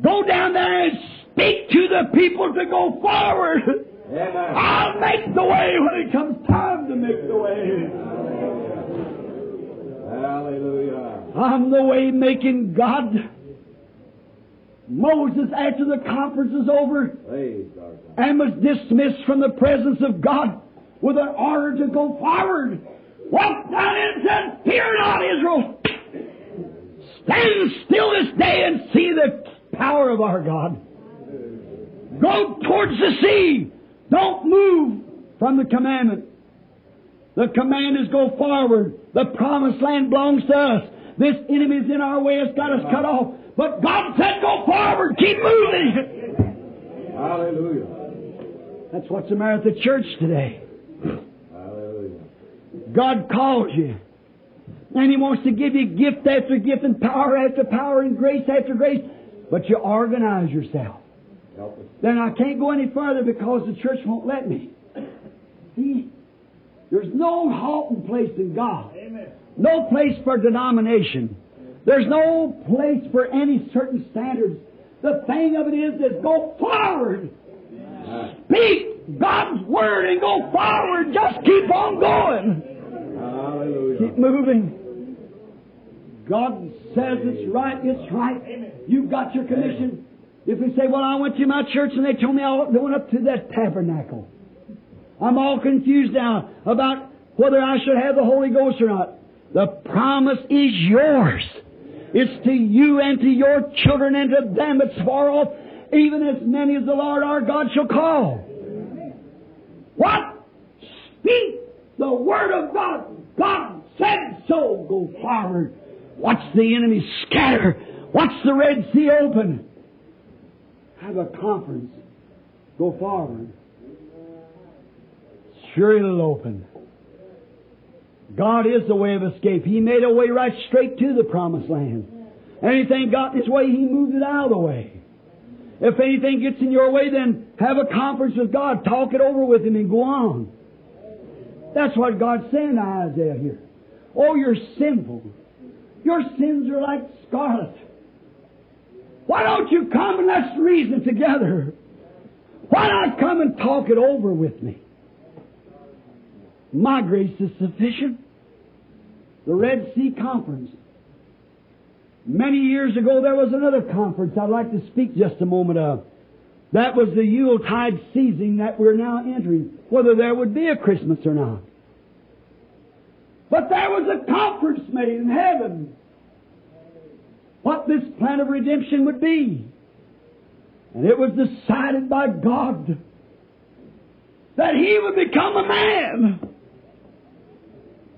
Go down there and speak to the people to go forward. Amen. I'll make the way when it comes time to make the way. Hallelujah. I'm the way making God. Moses, after the conference is over and was dismissed from the presence of God with an order to go forward, walked down and said, Fear not, Israel. Stand still this day and see the power of our God. Go towards the sea. Don't move from the commandment. The command is go forward. The promised land belongs to us. This enemy is in our way. It's got us cut off. But God said go forward. Keep moving. Hallelujah. That's what's the matter with the church today. God calls you. And He wants to give you gift after gift and power after power and grace after grace. But you organize yourself. Then I can't go any further because the church won't let me. See? There's no halting place in God. No place for denomination. There's no place for any certain standards. The thing of it is is go forward. Speak God's word and go forward. Just keep on going. Hallelujah. Keep moving. God says it's right, it's right. You've got your commission. If we say, well, I went to my church and they told me I went up to that tabernacle. I'm all confused now about whether I should have the Holy Ghost or not. The promise is yours. It's to you and to your children and to them that's far off, even as many as the Lord our God shall call. What? Speak the word of God. God said so. Go forward. Watch the enemy scatter. Watch the Red Sea open. Have a conference. Go forward. Sure it'll open. God is the way of escape. He made a way right straight to the promised land. Anything got in His way, He moved it out of the way. If anything gets in your way, then have a conference with God. Talk it over with Him and go on. That's what God's saying to Isaiah here. Oh, you're sinful. Your sins are like scarlet. Why don't you come and let's reason together? Why not come and talk it over with me? My grace is sufficient. The Red Sea Conference. Many years ago, there was another conference I'd like to speak just a moment of. That was the Yuletide season that we're now entering, whether there would be a Christmas or not. But there was a conference made in heaven what this plan of redemption would be. And it was decided by God that He would become a man.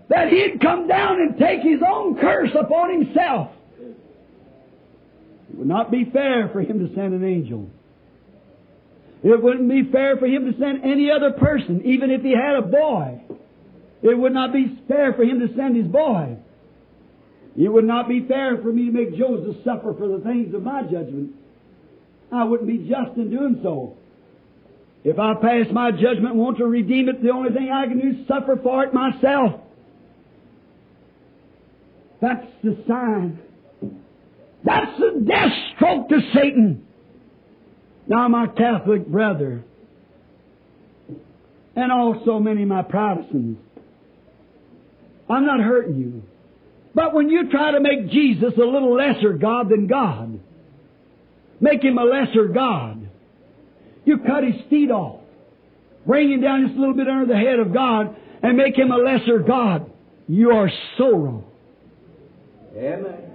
That He'd come down and take His own curse upon Himself. It would not be fair for Him to send an angel. It wouldn't be fair for Him to send any other person, even if He had a boy. It would not be fair for Him to send His boy. It would not be fair for me to make Joseph suffer for the things of my judgment. I wouldn't be just in doing so. If I pass my judgment and want to redeem it, the only thing I can do is suffer for it myself. That's the sign. That's the death stroke to Satan. Now, my Catholic brother, and also many of my Protestants, I'm not hurting you. But when you try to make Jesus a little lesser God than God, make him a lesser God, you cut his feet off, bring him down just a little bit under the head of God, and make him a lesser God, you are so wrong. Amen.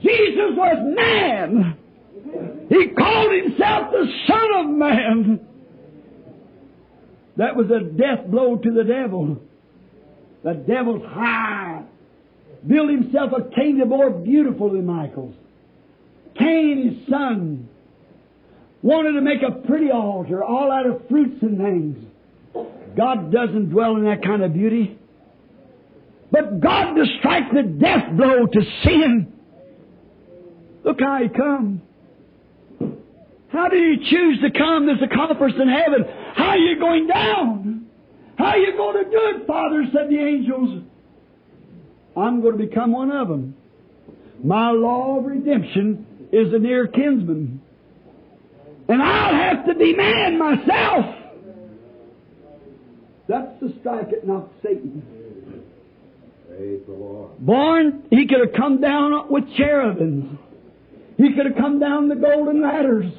Jesus was man. He called himself the Son of Man. That was a death blow to the devil. The devil's high. Built himself a kingdom more beautiful than Michael's. Cain, his son, wanted to make a pretty altar all out of fruits and things. God doesn't dwell in that kind of beauty. But God to strike the death blow to sin. Look how he come. How did he choose to come? There's a conference in heaven. How are you going down? How are you going to do it, Father? said the angels. I'm going to become one of them. My law of redemption is a near kinsman. And I'll have to be man myself. That's the strike at knocked Satan. Praise the Lord. Born, he could have come down with cherubims. He could have come down the golden ladders.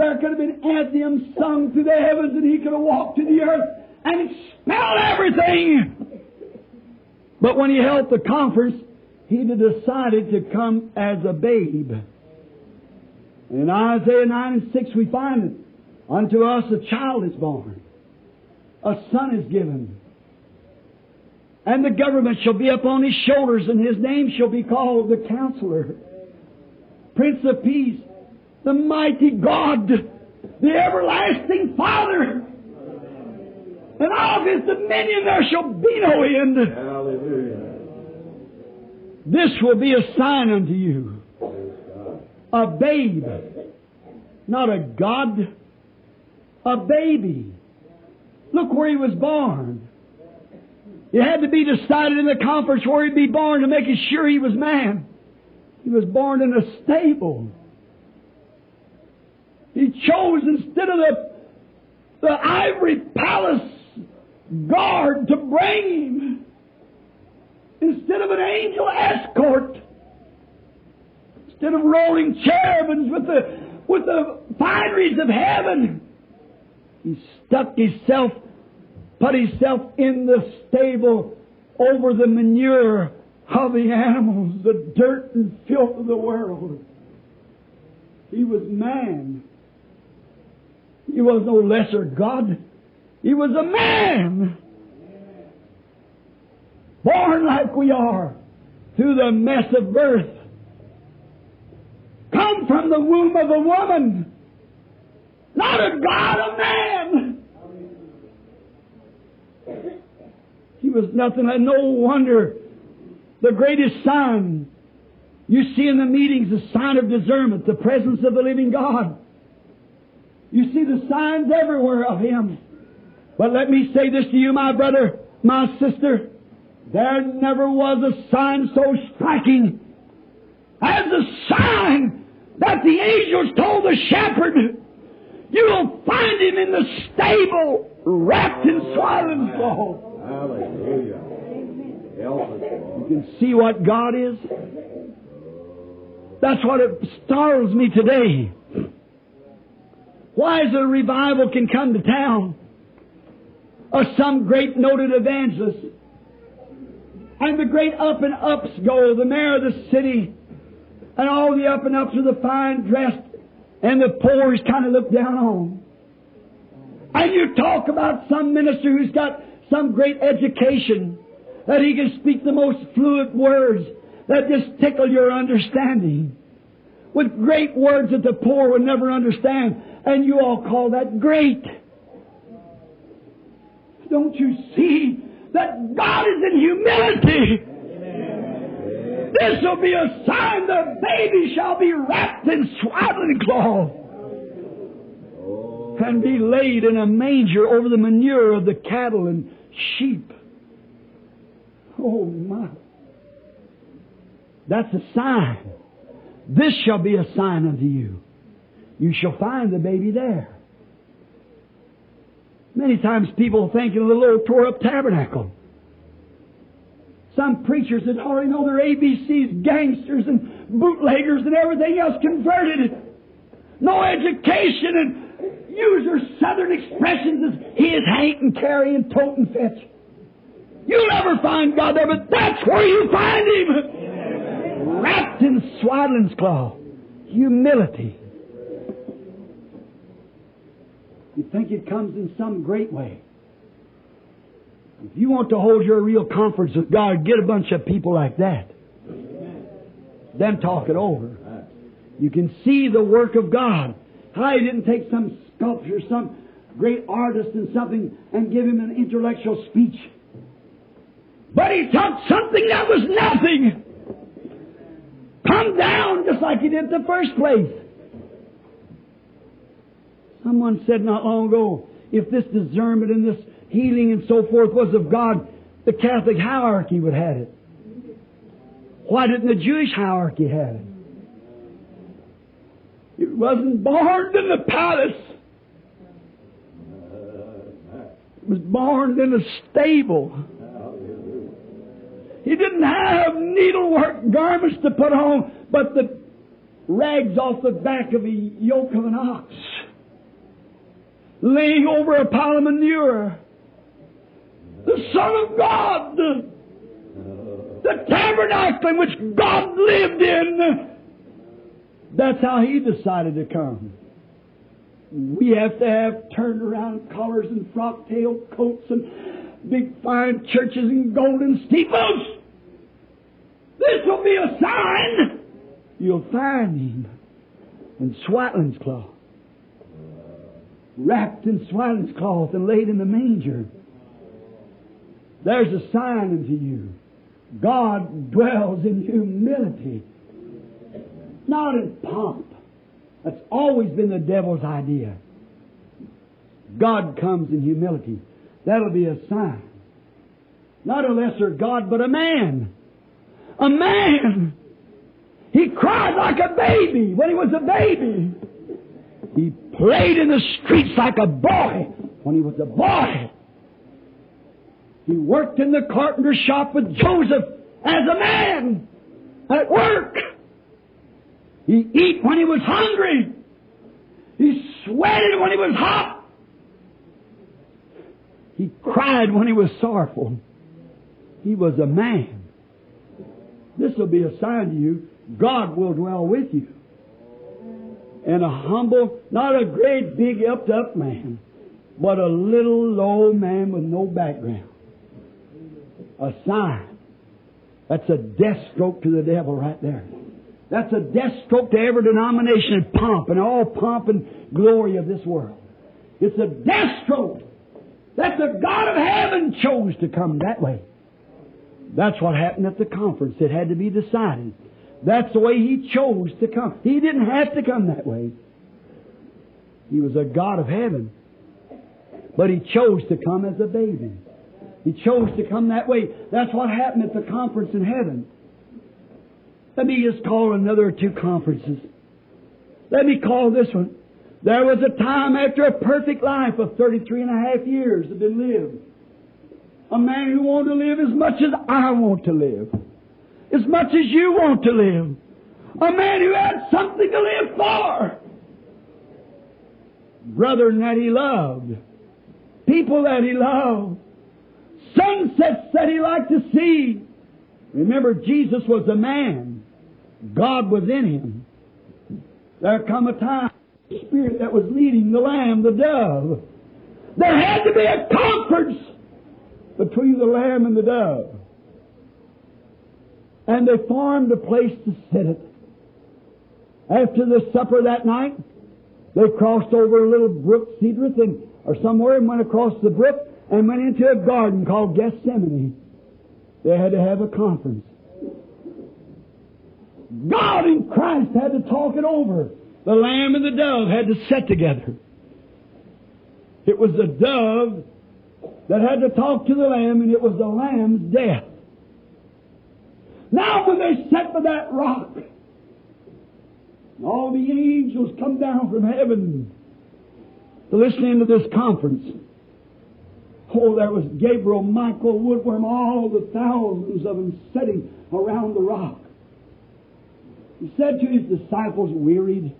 There could have been anthems sung through the heavens and he could have walked to the earth and expelled everything. But when he held the conference, he decided to come as a babe. In Isaiah 9 and 6 we find it. Unto us a child is born. A son is given. And the government shall be upon his shoulders, and his name shall be called the Counselor, Prince of Peace, the Mighty God, the everlasting Father. And of his dominion there shall be no end. Hallelujah. This will be a sign unto you. A babe. Not a God. A baby. Look where he was born. It had to be decided in the conference where he'd be born to make sure he was man. He was born in a stable. He chose instead of the, the ivory palace guard to bring him, instead of an angel escort, instead of rolling cherubims with the, with the fineries of heaven, he stuck himself, put himself in the stable over the manure of the animals, the dirt and filth of the world. He was man. He was no lesser God. He was a man. Born like we are through the mess of birth. Come from the womb of a woman. Not a God, a man. He was nothing, and no wonder the greatest sign you see in the meetings, the sign of discernment, the presence of the living God. You see the signs everywhere of Him. But let me say this to you, my brother, my sister. There never was a sign so striking as the sign that the angels told the shepherd, you'll find him in the stable, wrapped in swaddling cloth. Hallelujah. You can see what God is. That's what it startles me today. Why is a revival can come to town? Or some great noted evangelist. And the great up and ups go, the mayor of the city, and all the up and ups are the fine dressed, and the poor is kind of looked down on. And you talk about some minister who's got some great education, that he can speak the most fluent words that just tickle your understanding. With great words that the poor would never understand, and you all call that great. Don't you see that God is in humility? This will be a sign the baby shall be wrapped in swaddling cloth and be laid in a manger over the manure of the cattle and sheep. Oh my. That's a sign. This shall be a sign unto you. You shall find the baby there. Many times people think in the little tore up tabernacle. Some preachers that already know their ABCs, gangsters and bootleggers and everything else converted. No education and use their southern expressions as his, hank and carry and tote and fetch. You'll never find God there, but that's where you find Him. Wrapped in swaddling's cloth. Humility. You think it comes in some great way. If you want to hold your real conference with God, get a bunch of people like that. Then talk it over. You can see the work of God. How He didn't take some sculptor, some great artist and something and give him an intellectual speech. But He took something that was nothing. Come down just like He did the first place. Someone said not long ago, if this discernment and this healing and so forth was of God, the Catholic hierarchy would have it. Why didn't the Jewish hierarchy have it? It wasn't born in the palace. It was born in a stable. He didn't have needlework garments to put on, but the rags off the back of a yoke of an ox, laying over a pile of manure. The Son of God, the, tabernacle in which God lived in. That's how He decided to come. We have to have turned around collars and frock tail coats and big fine churches and golden steeples. This will be a sign. You'll find him in swaddling's cloth. Wrapped in swine's cloth and laid in the manger. There's a sign unto you. God dwells in humility, not in pomp. That's always been the devil's idea. God comes in humility. That'll be a sign. Not a lesser God, but a man. A man! He cried like a baby when he was a baby. He played in the streets like a boy when he was a boy. He worked in the carpenter shop with Joseph as a man at work. He eat when he was hungry. He sweated when he was hot. He cried when he was sorrowful. He was a man. This will be a sign to you. God will dwell with you. And a humble, not a great big upped up man, but a little low man with no background. A sign. That's a death stroke to the devil right there. That's a death stroke to every denomination and pomp and all pomp and glory of this world. It's a death stroke. That the God of heaven chose to come that way. That's what happened at the conference. It had to be decided. That's the way He chose to come. He didn't have to come that way. He was a God of heaven. But He chose to come as a baby. He chose to come that way. That's what happened at the conference in heaven. Let me just call another two conferences. Let me call this one. There was a time after a perfect life of 33 and a half years had been lived. A man who wanted to live as much as I want to live. As much as you want to live. A man who had something to live for. Brethren that he loved. People that he loved. Sunsets that he liked to see. Remember, Jesus was a man. God was in him. There come a time, the Spirit that was leading the Lamb, the dove. There had to be a conference between the Lamb and the dove. And they formed a place to sit at. After the supper that night, they crossed over a little brook, Cedron, and, or somewhere, and went across the brook and went into a garden called Gethsemane. They had to have a conference. God and Christ had to talk it over. The lamb and the dove had to sit together. It was the dove that had to talk to the lamb, and it was the lamb's death. Now, when they sat by that rock, all the angels come down from heaven to listen into this conference. Oh, there was Gabriel, Michael, Woodworm, all the thousands of them sitting around the rock. He said to his disciples, wearied.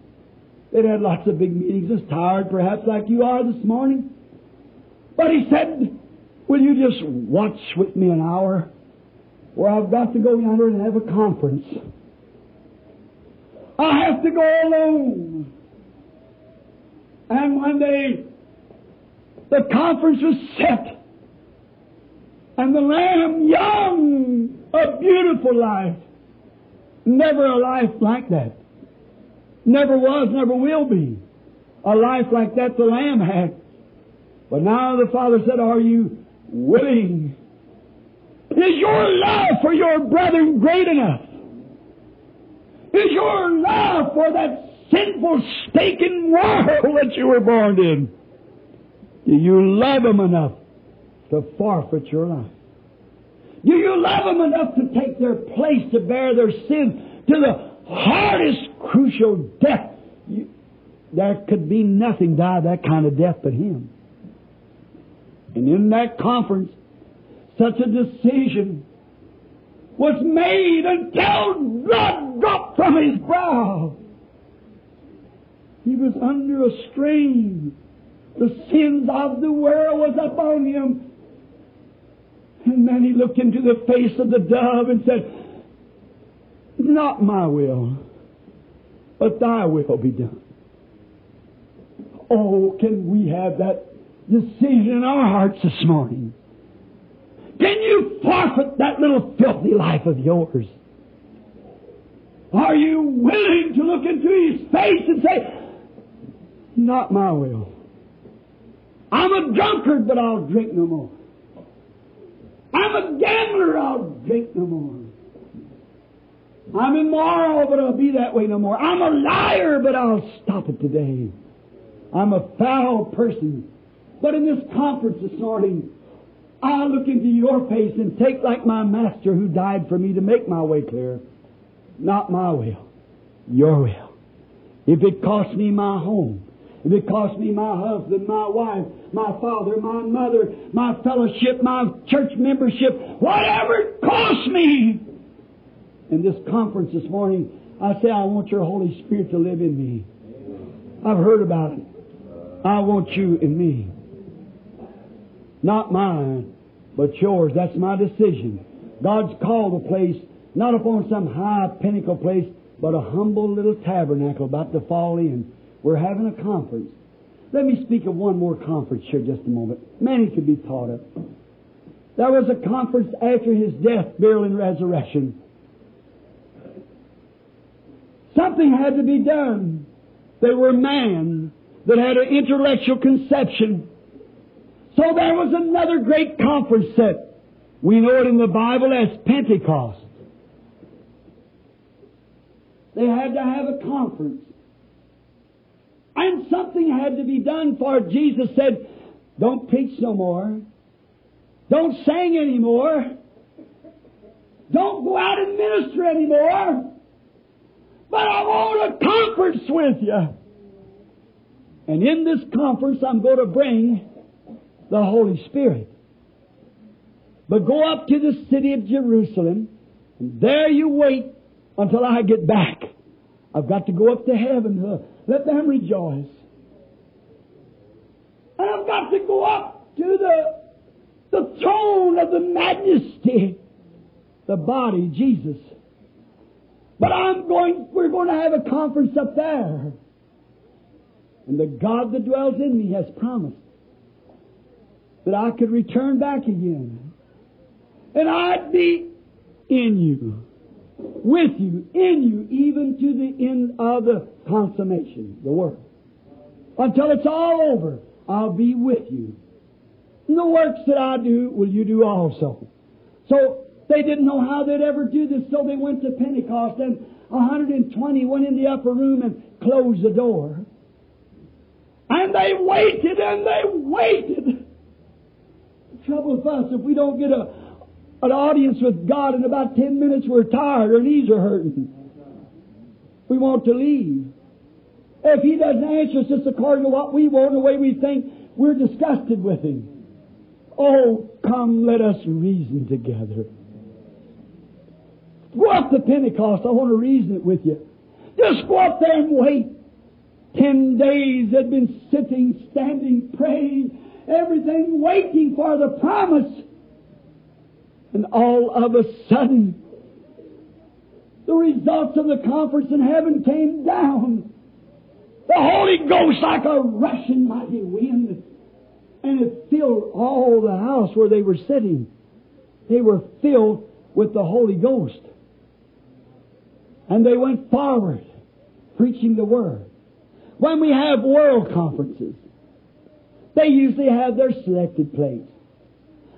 They'd had lots of big meetings, just tired perhaps like you are this morning. But he said, Will you just watch with me an hour? Where I've got to go yonder and have a conference. I have to go alone. And when they, the conference was set, and the Lamb, young, a beautiful life, never a life like that. Never was, never will be. A life like that the Lamb had. But now the Father said, Are you willing? Is your love for your brethren great enough? Is your love for that sinful, stinking world [LAUGHS] that you were born in? Do you love them enough to forfeit your life? Do you love them enough to take their place to bear their sin to the hardest, crucial death? You, there could be nothing die that kind of death but Him. And in that conference, such a decision was made until blood dropped from his brow. He was under a strain. The sins of the world was upon him. And then he looked into the face of the dove and said, Not my will, but thy will be done. Oh, can we have that decision in our hearts this morning? Can you forfeit that little filthy life of yours? Are you willing to look into his face and say, Not my will, I'm a drunkard, but I'll drink no more. I'm a gambler, I'll drink no more. I'm immoral, but I'll be that way no more. I'm a liar, but I'll stop it today. I'm a foul person. But in this conference this morning, I'll look into your face and take like my master who died for me to make my way clear. Not my will, your will. If it costs me my home, if it costs me my husband, my wife, my father, my mother, my fellowship, my church membership, whatever it costs me. In this conference this morning, I say, I want your Holy Spirit to live in me. I've heard about it. I want you in me. Not mine, but yours. That's my decision. God's called a place, not upon some high pinnacle place, but a humble little tabernacle about to fall in. We're having a conference. Let me speak of one more conference here just a moment. Many could be taught of. There was a conference after his death, burial, and resurrection. Something had to be done. They were man that had an intellectual conception. So there was another great conference set. We know it in the Bible as Pentecost. They had to have a conference. And something had to be done for it. Jesus said, don't preach no more. Don't sing anymore. Don't go out and minister anymore. But I want a conference with you. And in this conference, I'm going to bring the Holy Spirit. But go up to the city of Jerusalem, and there you wait until I get back. I've got to go up to heaven. Let them rejoice. And I've got to go up to the, the throne of the majesty, the body, Jesus. But I'm going, we're going to have a conference up there. And the God that dwells in me has promised that I could return back again. And I'd be in you, with you, in you, even to the end of the consummation, the work. Until it's all over, I'll be with you. And the works that I do, will you do also. So they didn't know how they'd ever do this, so they went to Pentecost, and 120 went in the upper room and closed the door. And they waited and they waited. Trouble with us, if we don't get a, an audience with God in about 10 minutes, we're tired, our knees are hurting. We want to leave. If He doesn't answer us just according to what we want, the way we think, we're disgusted with Him. Oh, come, let us reason together. Go up to Pentecost. I want to reason it with you. Just go up there and wait. Ten days they'd been sitting, standing, praying, everything waiting for the promise. And all of a sudden, the results of the conference in heaven came down. The Holy Ghost like a rushing mighty wind. And it filled all the house where they were sitting. They were filled with the Holy Ghost. And they went forward, preaching the Word. When we have world conferences, they usually have their selected place.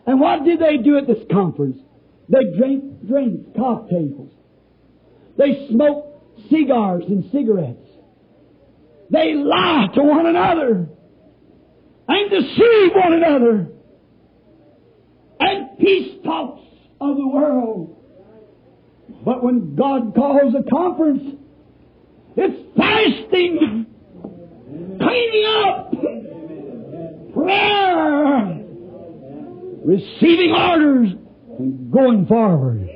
And what did they do at this conference? They drink drinks, cocktails. They smoke cigars and cigarettes. They lie to one another and deceive one another. And peace talks of the world. But when God calls a conference, it's fasting, cleaning up, receiving orders, and going forward.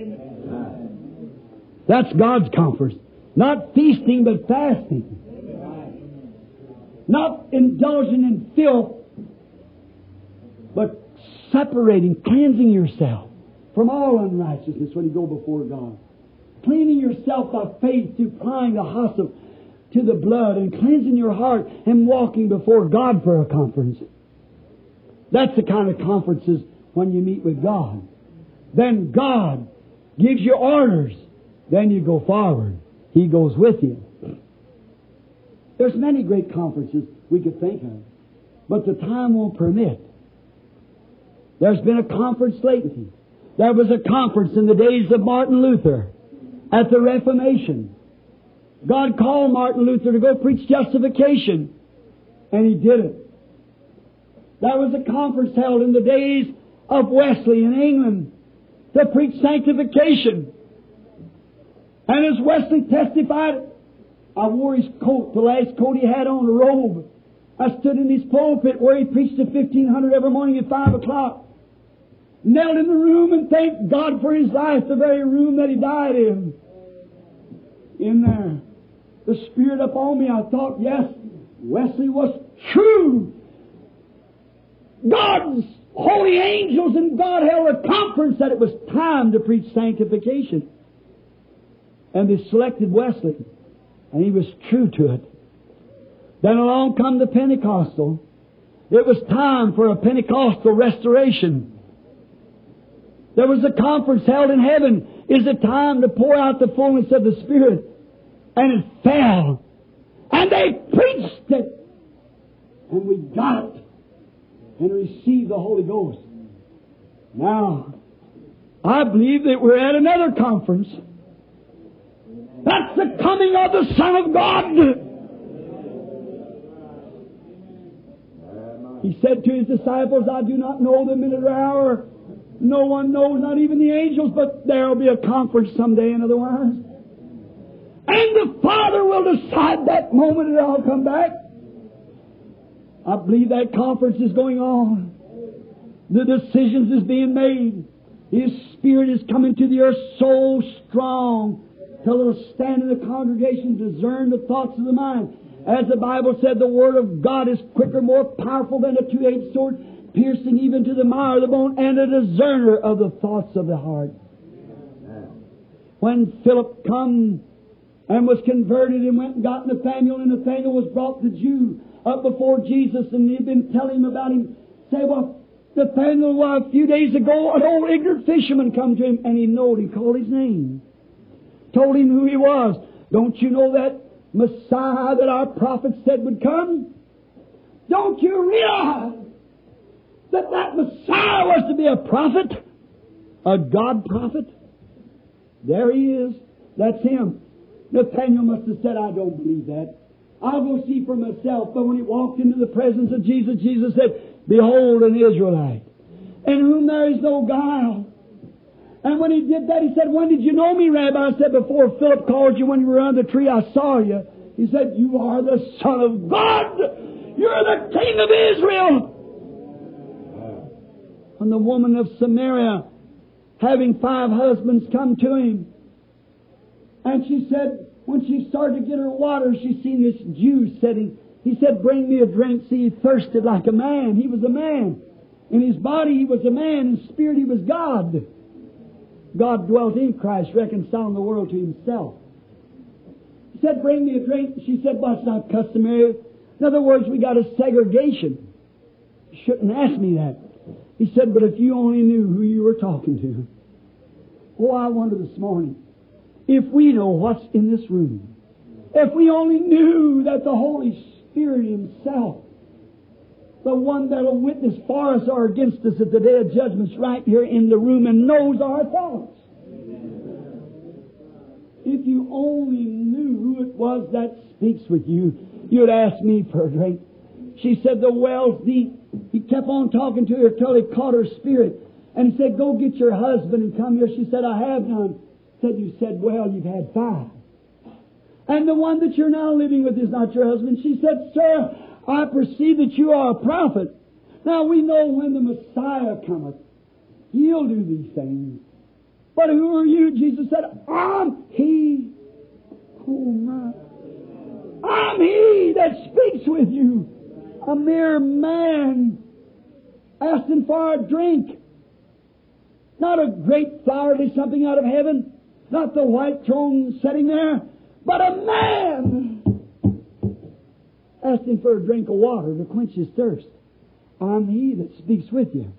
That's God's conference. Not feasting, but fasting. Not indulging in filth, but separating, cleansing yourself from all unrighteousness when you go before God. Cleaning yourself by faith through applying the hyssop to the blood and cleansing your heart and walking before God for a conference. That's the kind of conferences when you meet with God. Then God gives you orders. Then you go forward. He goes with you. There's many great conferences we could think of. but the time won't permit. There's been a conference lately. There was a conference in the days of Martin Luther at the Reformation. God called Martin Luther to go preach justification, and he did it. There was a conference held in the days of Wesley in England to preach sanctification. And as Wesley testified, I wore his coat, the last coat he had on, a robe. I stood in his pulpit where he preached to 1500 every morning at 5 o'clock. Knelt in the room and thanked God for his life, the very room that he died in. In there. The Spirit upon me, I thought, yes, Wesley was true. God's holy angels and God held a conference that it was time to preach sanctification. And they selected Wesley. And he was true to it. Then along come the Pentecostal. It was time for a Pentecostal restoration. There was a conference held in heaven. Is it time to pour out the fullness of the Spirit? And it fell. And they preached it. And we got it. And receive the Holy Ghost. Now, I believe that we're at another conference. That's the coming of the Son of God. He said to his disciples, I do not know the minute or hour. No one knows, not even the angels, but there will be a conference someday, in other words. And the Father will decide that moment that I'll come back. I believe that conference is going on. The decisions is being made. His Spirit is coming to the earth so strong till it'll stand in the congregation, discern the thoughts of the mind. As the Bible said, the Word of God is quicker, more powerful than a two-edged sword, piercing even to the marrow of the bone, and a discerner of the thoughts of the heart. When Philip come and was converted and went and got Nathaniel, and Nathaniel was brought the Jew up before Jesus, and he'd been telling him about him. Say, well, Nathaniel, well, a few days ago, an old ignorant fisherman come to him, and he knowed, he called his name. Told him who he was. Don't you know that Messiah that our prophet said would come? Don't you realize that that Messiah was to be a prophet? A God prophet? There he is. That's him. Nathaniel must have said, I don't believe that. I'll go see for myself. But when he walked into the presence of Jesus, Jesus said, Behold an Israelite, in whom there is no guile. And when he did that, he said, When did you know me, Rabbi? I said, Before Philip called you when you were under the tree, I saw you. He said, You are the Son of God. You're the King of Israel. And the woman of Samaria, having five husbands come to him, and she said, when she started to get her water, she seen this Jew sitting. He said, Bring me a drink. See, he thirsted like a man. He was a man. In his body, he was a man. In spirit, he was God. God dwelt in Christ, reconciling the world to himself. He said, Bring me a drink. She said, Well, it's not customary. In other words, we got a segregation. You shouldn't ask me that. He said, But if you only knew who you were talking to. Oh, I wonder this morning if we know what's in this room. If we only knew that the Holy Spirit Himself, the one that'll witness for us or against us at the day of judgment's right here in the room and knows our thoughts. If you only knew who it was that speaks with you, you'd ask me for a drink. She said, the well's deep. He kept on talking to her till he caught her spirit. And he said, go get your husband and come here. She said, I have none. You said, well, you've had five. And the one that you're now living with is not your husband. She said, sir, I perceive that you are a prophet. Now we know when the Messiah cometh, he'll do these things. But who are you? Jesus said, I'm he. Oh my. I'm he that speaks with you. A mere man asking for a drink. Not a great flowery something out of heaven. Not the white throne sitting there, but a man asking for a drink of water to quench his thirst. I'm he that speaks with you.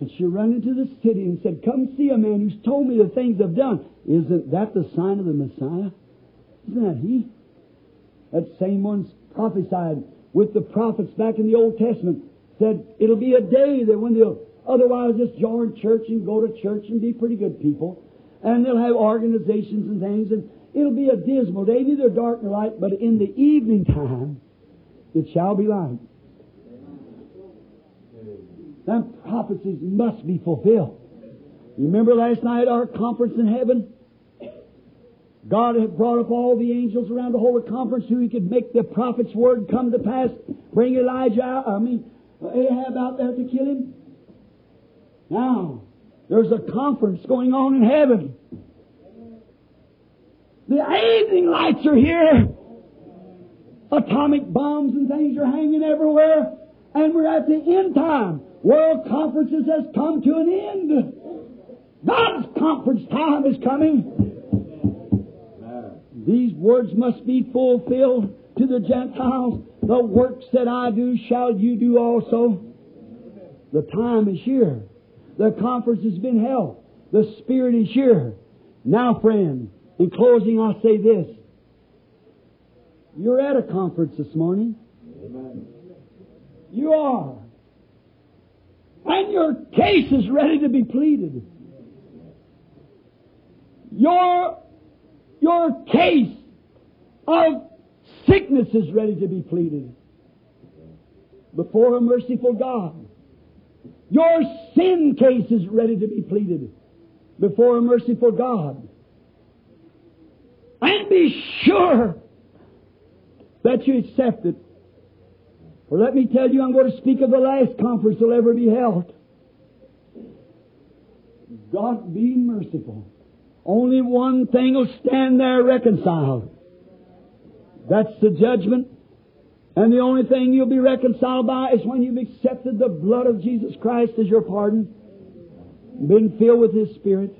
And she ran into the city and said, Come see a man who's told me the things I've done. Isn't that the sign of the Messiah? Isn't that he? That same one's prophesied with the prophets back in the Old Testament. Said it'll be a day that when they'll otherwise just join church and go to church and be pretty good people. And they'll have organizations and things and it'll be a dismal day, neither dark nor light, but in the evening time it shall be light. Them prophecies must be fulfilled. You remember last night our conference in heaven? God had brought up all the angels around to hold a conference so he could make the prophet's word come to pass, bring Elijah out, I mean, uh, Ahab out there to kill him. Now, there's a conference going on in heaven. The evening lights are here. Atomic bombs and things are hanging everywhere. And we're at the end time. World conferences has come to an end. God's conference time is coming. These words must be fulfilled to the Gentiles. The works that I do shall you do also. The time is here. The conference has been held. The Spirit is here. Now, friend, in closing, I'll say this. You're at a conference this morning. Amen. You are. And your case is ready to be pleaded. Your, your case of sickness is ready to be pleaded before a merciful God. Your sin case is ready to be pleaded before a merciful God. And be sure that you accept it. For let me tell you, I'm going to speak of the last conference that'll ever be held. God be merciful. Only one thing will stand there reconciled. That's the judgment. And the only thing you'll be reconciled by is when you've accepted the blood of Jesus Christ as your pardon, been filled with His Spirit.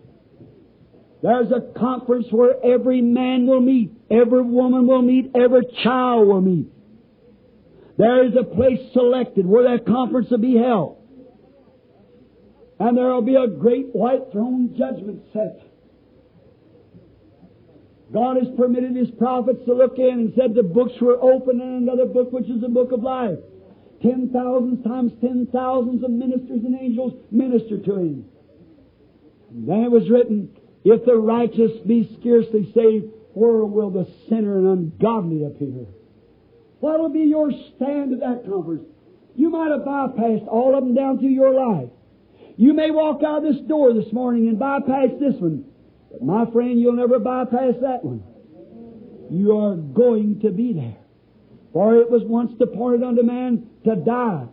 There's a conference where every man will meet, every woman will meet, every child will meet. There is a place selected where that conference will be held. And there will be a great white throne judgment set. God has permitted His prophets to look in and said the books were open and another book which is the book of life. Ten thousands times ten thousands of ministers and angels minister to Him. And then it was written, if the righteous be scarcely saved, where will the sinner and ungodly appear? What will be your stand at that conference? You might have bypassed all of them down through your life. You may walk out of this door this morning and bypass this one. But my friend, you'll never bypass that one. You are going to be there. For it was once departed unto man to die.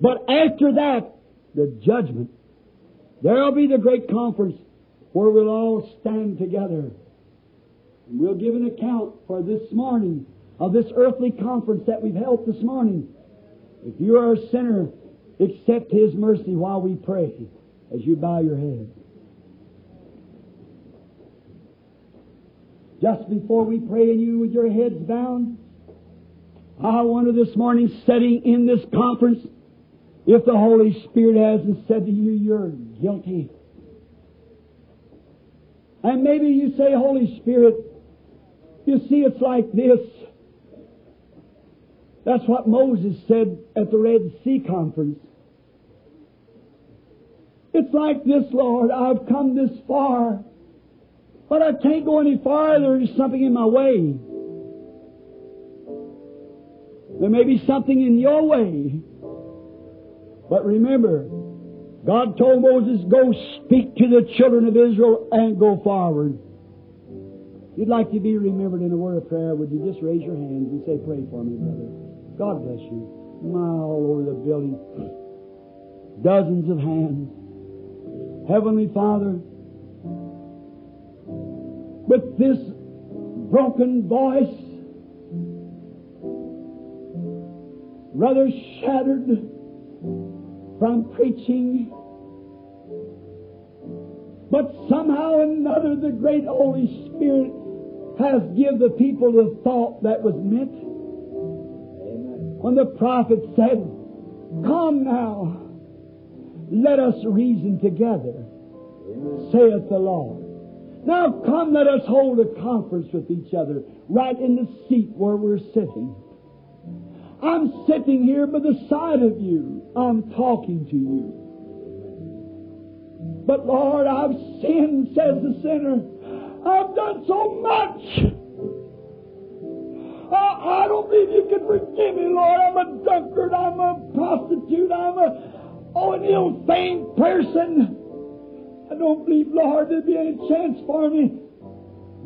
But after that, the judgment. There'll be the great conference where we'll all stand together. And we'll give an account for this morning of this earthly conference that we've held this morning. If you are a sinner, accept His mercy while we pray as you bow your head. Just before we pray and you with your heads bowed, I wonder this morning, sitting in this conference, if the Holy Spirit hasn't said to you, you're guilty. And maybe you say, Holy Spirit, you see, it's like this. That's what Moses said at the Red Sea conference. It's like this, Lord. I've come this far, but I can't go any farther. There's something in my way. There may be something in your way. But remember, God told Moses, go speak to the children of Israel and go forward. You'd like to be remembered in a word of prayer, would you just raise your hands and say, pray for me, brother? God bless you. My, all over the building. Dozens of hands. Heavenly Father, with this broken voice, rather shattered from preaching, but somehow or another the great Holy Spirit has give the people the thought that was meant. When the prophet said, Come now, let us reason together, saith the Lord. Now come, let us hold a conference with each other right in the seat where we're sitting. I'm sitting here by the side of you. I'm talking to you. But Lord, I've sinned, says the sinner. I've done so much. I, I don't believe you can forgive me, Lord. I'm a drunkard. I'm a prostitute. I'm a, oh, an ill-famed person. Don't believe, Lord, there'd be any chance for me.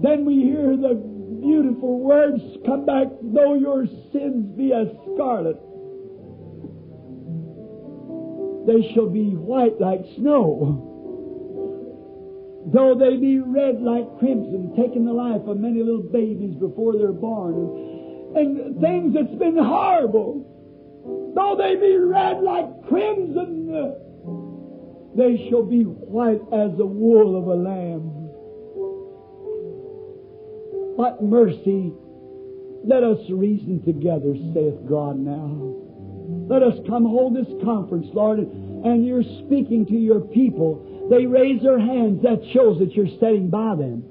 Then we hear the beautiful words come back, though your sins be as scarlet, they shall be white like snow. Though they be red like crimson, taking the life of many little babies before they're born, and, and things that's been horrible. Though they be red like crimson, they shall be white as the wool of a lamb. What mercy! Let us reason together, saith God now. Let us come hold this conference, Lord, and you're speaking to your people. They raise their hands. That shows that you're standing by them.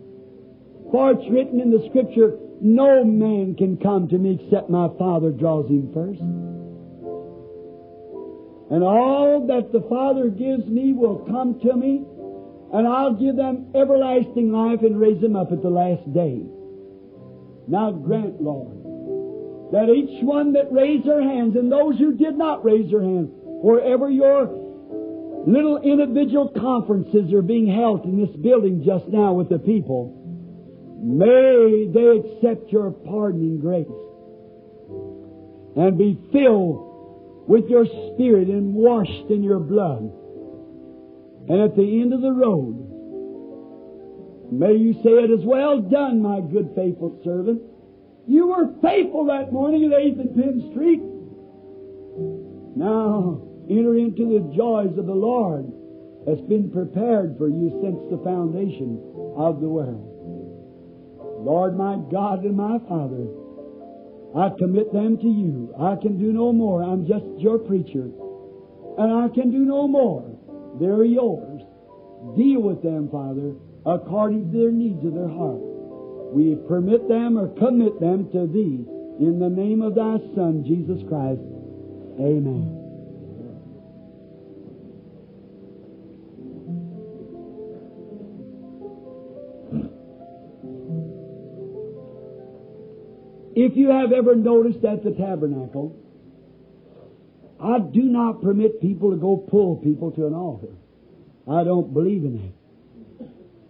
For it's written in the Scripture, no man can come to me except my Father draws him first. And all that the Father gives me will come to me, and I'll give them everlasting life and raise them up at the last day. Now grant, Lord, that each one that raised their hands and those who did not raise their hands, wherever your little individual conferences are being held in this building just now with the people, may they accept your pardoning grace and be filled with your spirit and washed in your blood. And at the end of the road, May you say it is well done, my good faithful servant. You were faithful that morning at 8th and Penn Street. Now enter into the joys of the Lord that's been prepared for you since the foundation of the world. Lord my God and my Father, I commit them to you. I can do no more. I'm just your preacher. And I can do no more. They're yours. Deal with them, Father according to their needs of their heart. We permit them or commit them to Thee in the name of Thy Son, Jesus Christ. Amen. If you have ever noticed at the tabernacle, I do not permit people to go pull people to an altar. I don't believe in that.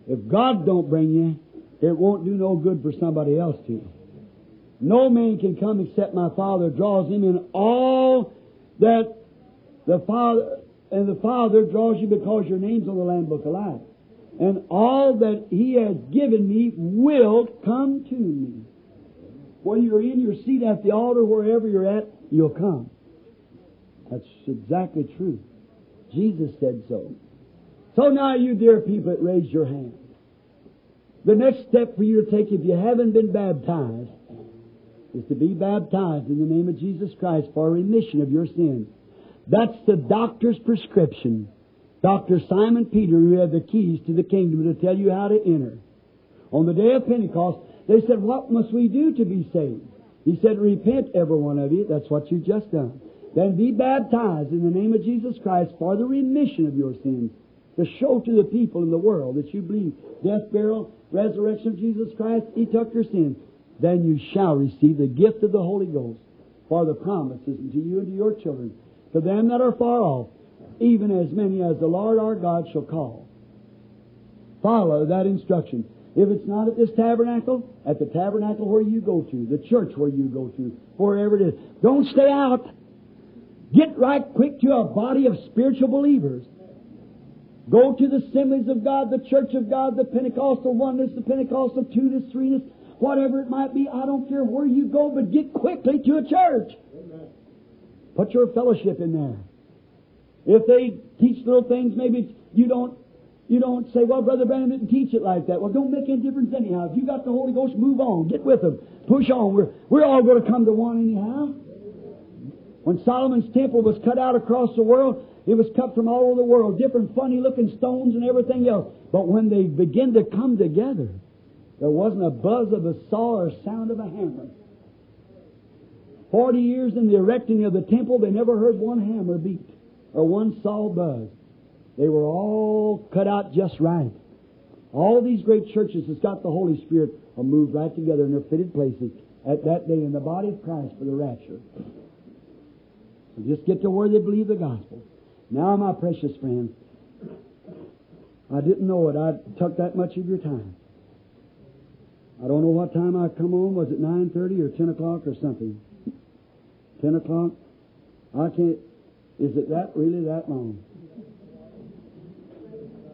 If God don't bring you, it won't do no good for somebody else to. No man can come except my Father draws him in all that the Father and the Father draws you because your name's on the Lamb Book of Life. And all that He has given me will come to me. When you're in your seat at the altar, wherever you're at, you'll come. That's exactly true. Jesus said so. So now, you dear people raise your hand, the next step for you to take if you haven't been baptized is to be baptized in the name of Jesus Christ for remission of your sins. That's the doctor's prescription. Dr. Simon Peter, who had the keys to the kingdom to tell you how to enter. On the day of Pentecost, they said, What must we do to be saved? He said, Repent, every one of you. That's what you've just done. Then be baptized in the name of Jesus Christ for the remission of your sins to show to the people in the world that you believe death, burial, resurrection of Jesus Christ, He took your sins. Then you shall receive the gift of the Holy Ghost for the promises unto you and to your children, to them that are far off, even as many as the Lord our God shall call. Follow that instruction. If it's not at this tabernacle, at the tabernacle where you go to, the church where you go to, wherever it is, don't stay out. Get right quick to a body of spiritual believers Go to the assemblies of God, the church of God, the Pentecostal oneness, the Pentecostal two-ness, three-ness, whatever it might be. I don't care where you go, but get quickly to a church. Amen. Put your fellowship in there. If they teach little things, maybe you don't you don't say, well, Brother Branham didn't teach it like that. Well, don't make any difference anyhow. If you got the Holy Ghost, move on. Get with them. Push on. We're, we're all going to come to one anyhow. When Solomon's temple was cut out across the world, it was cut from all over the world, different funny looking stones and everything else. But when they begin to come together, there wasn't a buzz of a saw or sound of a hammer. Forty years in the erecting of the temple, they never heard one hammer beat or one saw buzz. They were all cut out just right. All these great churches that's got the Holy Spirit are moved right together in their fitted places at that day in the body of Christ for the rapture. So just get to where they believe the gospel. Now, my precious friends, I didn't know it. I took that much of your time. I don't know what time I come on. Was it 9.30 or 10 o'clock or something? 10 o'clock? I can't... Is it that really that long?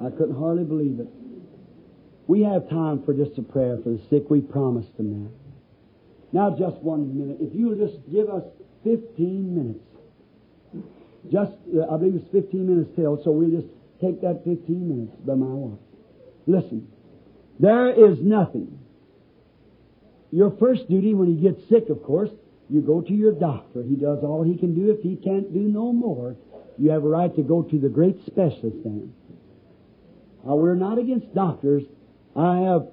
I couldn't hardly believe it. We have time for just a prayer for the sick. We promised them that. Now, just one minute. If you will just give us 15 minutes. Just, uh, I believe it's 15 minutes till, so we'll just take that 15 minutes by my watch. Listen, there is nothing. Your first duty when you get sick, of course, you go to your doctor. He does all he can do. If he can't do no more, you have a right to go to the great specialist then. Now, we're not against doctors. I have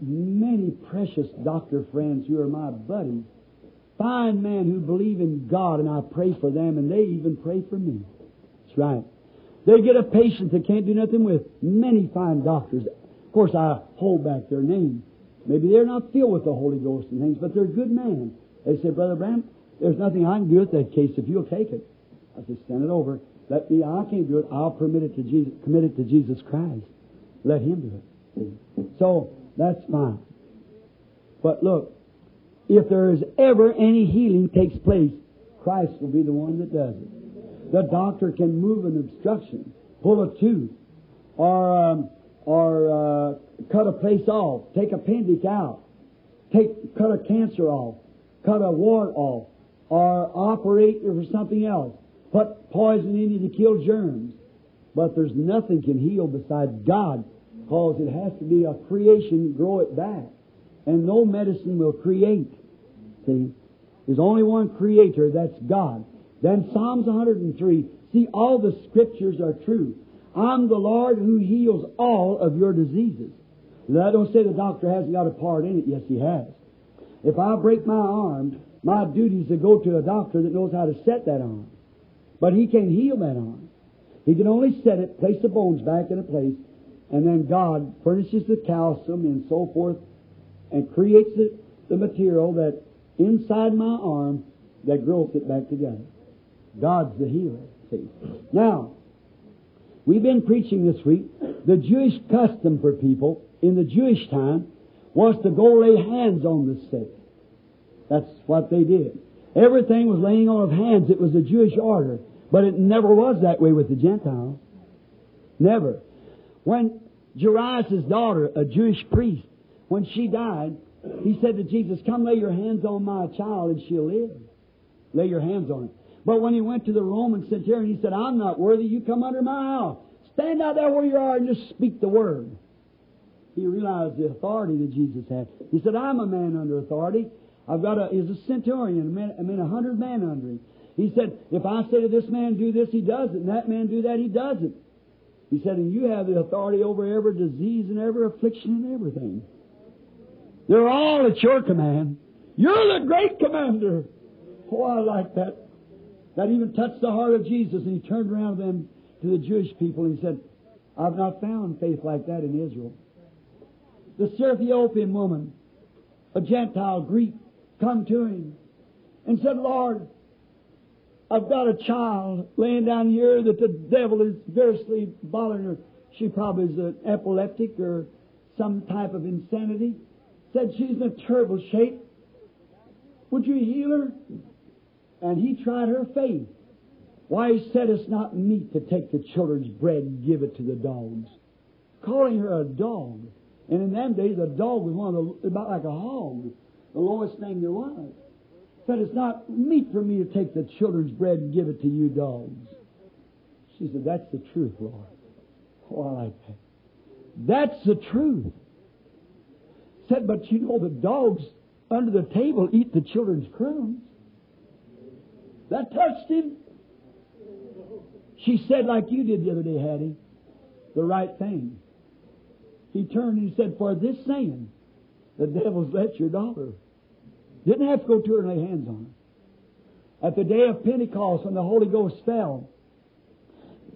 many precious doctor friends who are my buddies. Fine men who believe in God, and I pray for them, and they even pray for me. That's right. They get a patient they can't do nothing with. Many fine doctors. Of course, I hold back their names. Maybe they're not filled with the Holy Ghost and things, but they're good men. They say, Brother Branham, there's nothing I can do with that case if you'll take it. I say, send it over. Let me, I can't do it. I'll permit it to Jesus, commit it to Jesus Christ. Let Him do it. So, that's fine. But look, if there is ever any healing takes place, Christ will be the one that does it. The doctor can move an obstruction, pull a tooth, or um, or uh, cut a place off, take appendix out, take cut a cancer off, cut a wart off, or operate for something else, put poison in you to kill germs. But there's nothing can heal besides God, because it has to be a creation, grow it back. And no medicine will create. See? There's only one creator, that's God. Then Psalms 103, see, all the scriptures are true. I'm the Lord who heals all of your diseases. Now, I don't say the doctor hasn't got a part in it. Yes, he has. If I break my arm, my duty is to go to a doctor that knows how to set that arm. But he can't heal that arm. He can only set it, place the bones back in a place, and then God furnishes the calcium and so forth, and creates the, the material that inside my arm that grows it back together. God's the healer. See. Now, we've been preaching this week. The Jewish custom for people in the Jewish time was to go lay hands on the sick. That's what they did. Everything was laying on of hands. It was a Jewish order. But it never was that way with the Gentiles. Never. When Jairus' daughter, a Jewish priest, when she died, he said to Jesus, Come lay your hands on my child and she'll live. Lay your hands on it. But when he went to the Roman centurion, he said, I'm not worthy. You come under my house. Stand out there where you are and just speak the word. He realized the authority that Jesus had. He said, I'm a man under authority. I've got a, he's a centurion, a man, I mean, a hundred men under him. He said, if I say to this man, do this, he does it, and that man do that, he does it. He said, and you have the authority over every disease and every affliction and everything. They're all at your command. You're the great commander. Oh, I like that. That even touched the heart of Jesus, and he turned around to them, to the Jewish people, and he said, I've not found faith like that in Israel. The Ethiopian woman, a Gentile Greek, come to him and said, Lord, I've got a child laying down here that the devil is variously bothering her. She probably is an epileptic or some type of insanity. Said she's in a terrible shape. Would you heal her? And he tried her faith. Why, he said it's not meet to take the children's bread and give it to the dogs. Calling her a dog. And in them days, a dog was one of the, about like a hog, the lowest thing there was. Said, it's not meet for me to take the children's bread and give it to you dogs. She said, that's the truth, Lord. Oh, I like that. That's the truth. Said, but you know the dogs under the table eat the children's crumbs. That touched him. She said, like you did the other day, Hattie, the right thing. He turned and he said, For this saying, the devil's let your daughter. Didn't have to go to her and lay hands on her. At the day of Pentecost, when the Holy Ghost fell,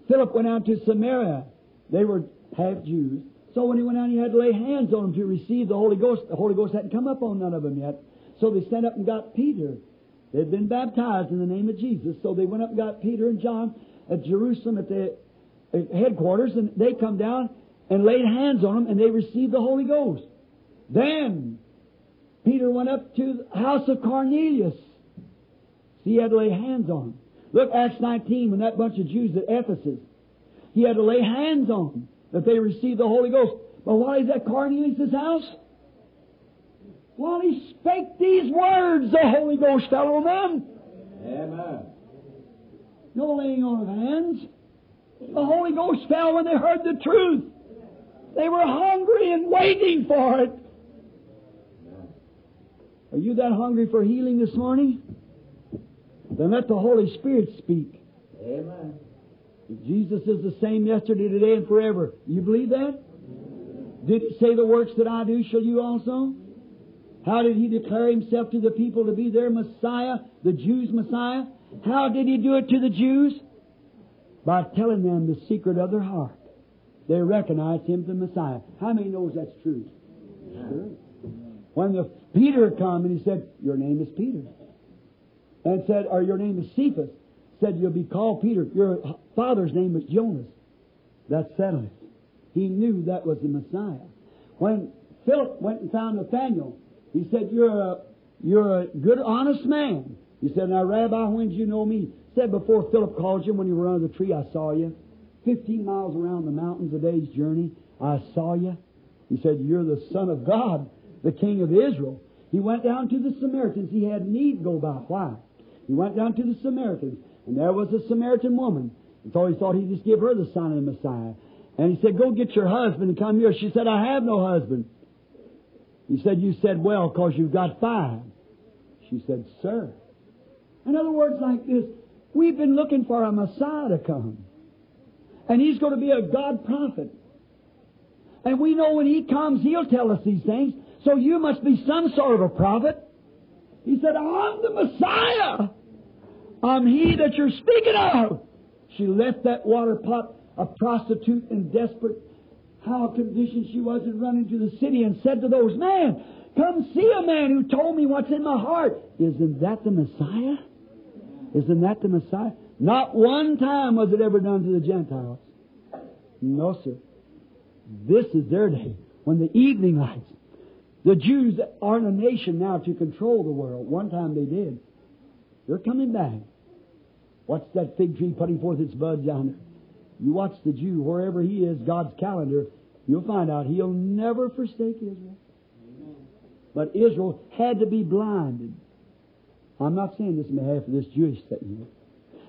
Philip went out to Samaria. They were half Jews. So when he went out, he had to lay hands on them to receive the Holy Ghost. The Holy Ghost hadn't come up on none of them yet. So they sent up and got Peter. They'd been baptized in the name of Jesus. So they went up and got Peter and John at Jerusalem at the headquarters, and they come down and laid hands on them, and they received the Holy Ghost. Then Peter went up to the house of Cornelius. See, he had to lay hands on them. Look, Acts 19, when that bunch of Jews at Ephesus, he had to lay hands on them that they received the Holy Ghost. But while he's at Cornelius' house, while he spake these words, the Holy Ghost fell on them. Amen. No laying on of hands. The Holy Ghost fell when they heard the truth. They were hungry and waiting for it. Are you that hungry for healing this morning? Then let the Holy Spirit speak. Amen. If Jesus is the same yesterday, today, and forever. You believe that? Did he say the works that I do shall you also? How did he declare himself to the people to be their Messiah, the Jews' Messiah? How did he do it to the Jews? By telling them the secret of their heart. They recognized him as the Messiah. How many knows that's true? Sure. When the Peter come and he said, Your name is Peter. And said, or your name is Cephas. Said, You'll be called Peter. Your father's name is Jonas. That settled it. He knew that was the Messiah. When Philip went and found Nathaniel, he said, You're a you're a good, honest man. He said, Now, Rabbi, when did you know me? He Said before Philip called you when you were under the tree, I saw you. Fifteen miles around the mountains a day's journey, I saw you. He said, You're the Son of God, the King of Israel. He went down to the Samaritans. He had need go by. Why? He went down to the Samaritans, and there was a Samaritan woman. And so he thought he'd just give her the sign of the Messiah. And he said, Go get your husband and come here. She said, I have no husband. He said, You said well because you've got five. She said, Sir. In other words, like this, we've been looking for a Messiah to come. And he's going to be a God prophet. And we know when he comes, he'll tell us these things. So you must be some sort of a prophet. He said, I'm the Messiah. I'm he that you're speaking of. She left that water pot, a prostitute and desperate how conditioned she was and run into the city and said to those, men, come see a man who told me what's in my heart. Isn't that the Messiah? Isn't that the Messiah? Not one time was it ever done to the Gentiles. No, sir. This is their day. When the evening lights. The Jews aren't a nation now to control the world. One time they did. They're coming back. What's that fig tree putting forth its buds yonder? You watch the Jew, wherever he is, God's calendar, you'll find out he'll never forsake Israel. But Israel had to be blinded. I'm not saying this in behalf of this Jewish here.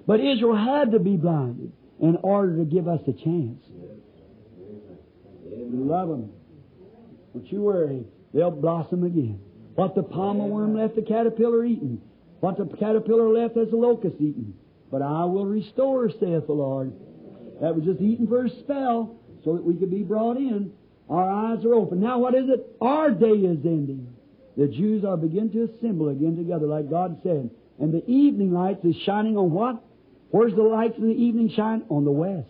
But Israel had to be blinded in order to give us a chance. Love them. Don't you worry. They'll blossom again. What the palmer worm left the caterpillar eating. What the caterpillar left has the locust eaten. But I will restore, saith the Lord. That was just eaten for a spell so that we could be brought in. Our eyes are open. Now what is it? Our day is ending. The Jews are beginning to assemble again together like God said. And the evening lights is shining on what? Where's the lights of the evening shine? On the west.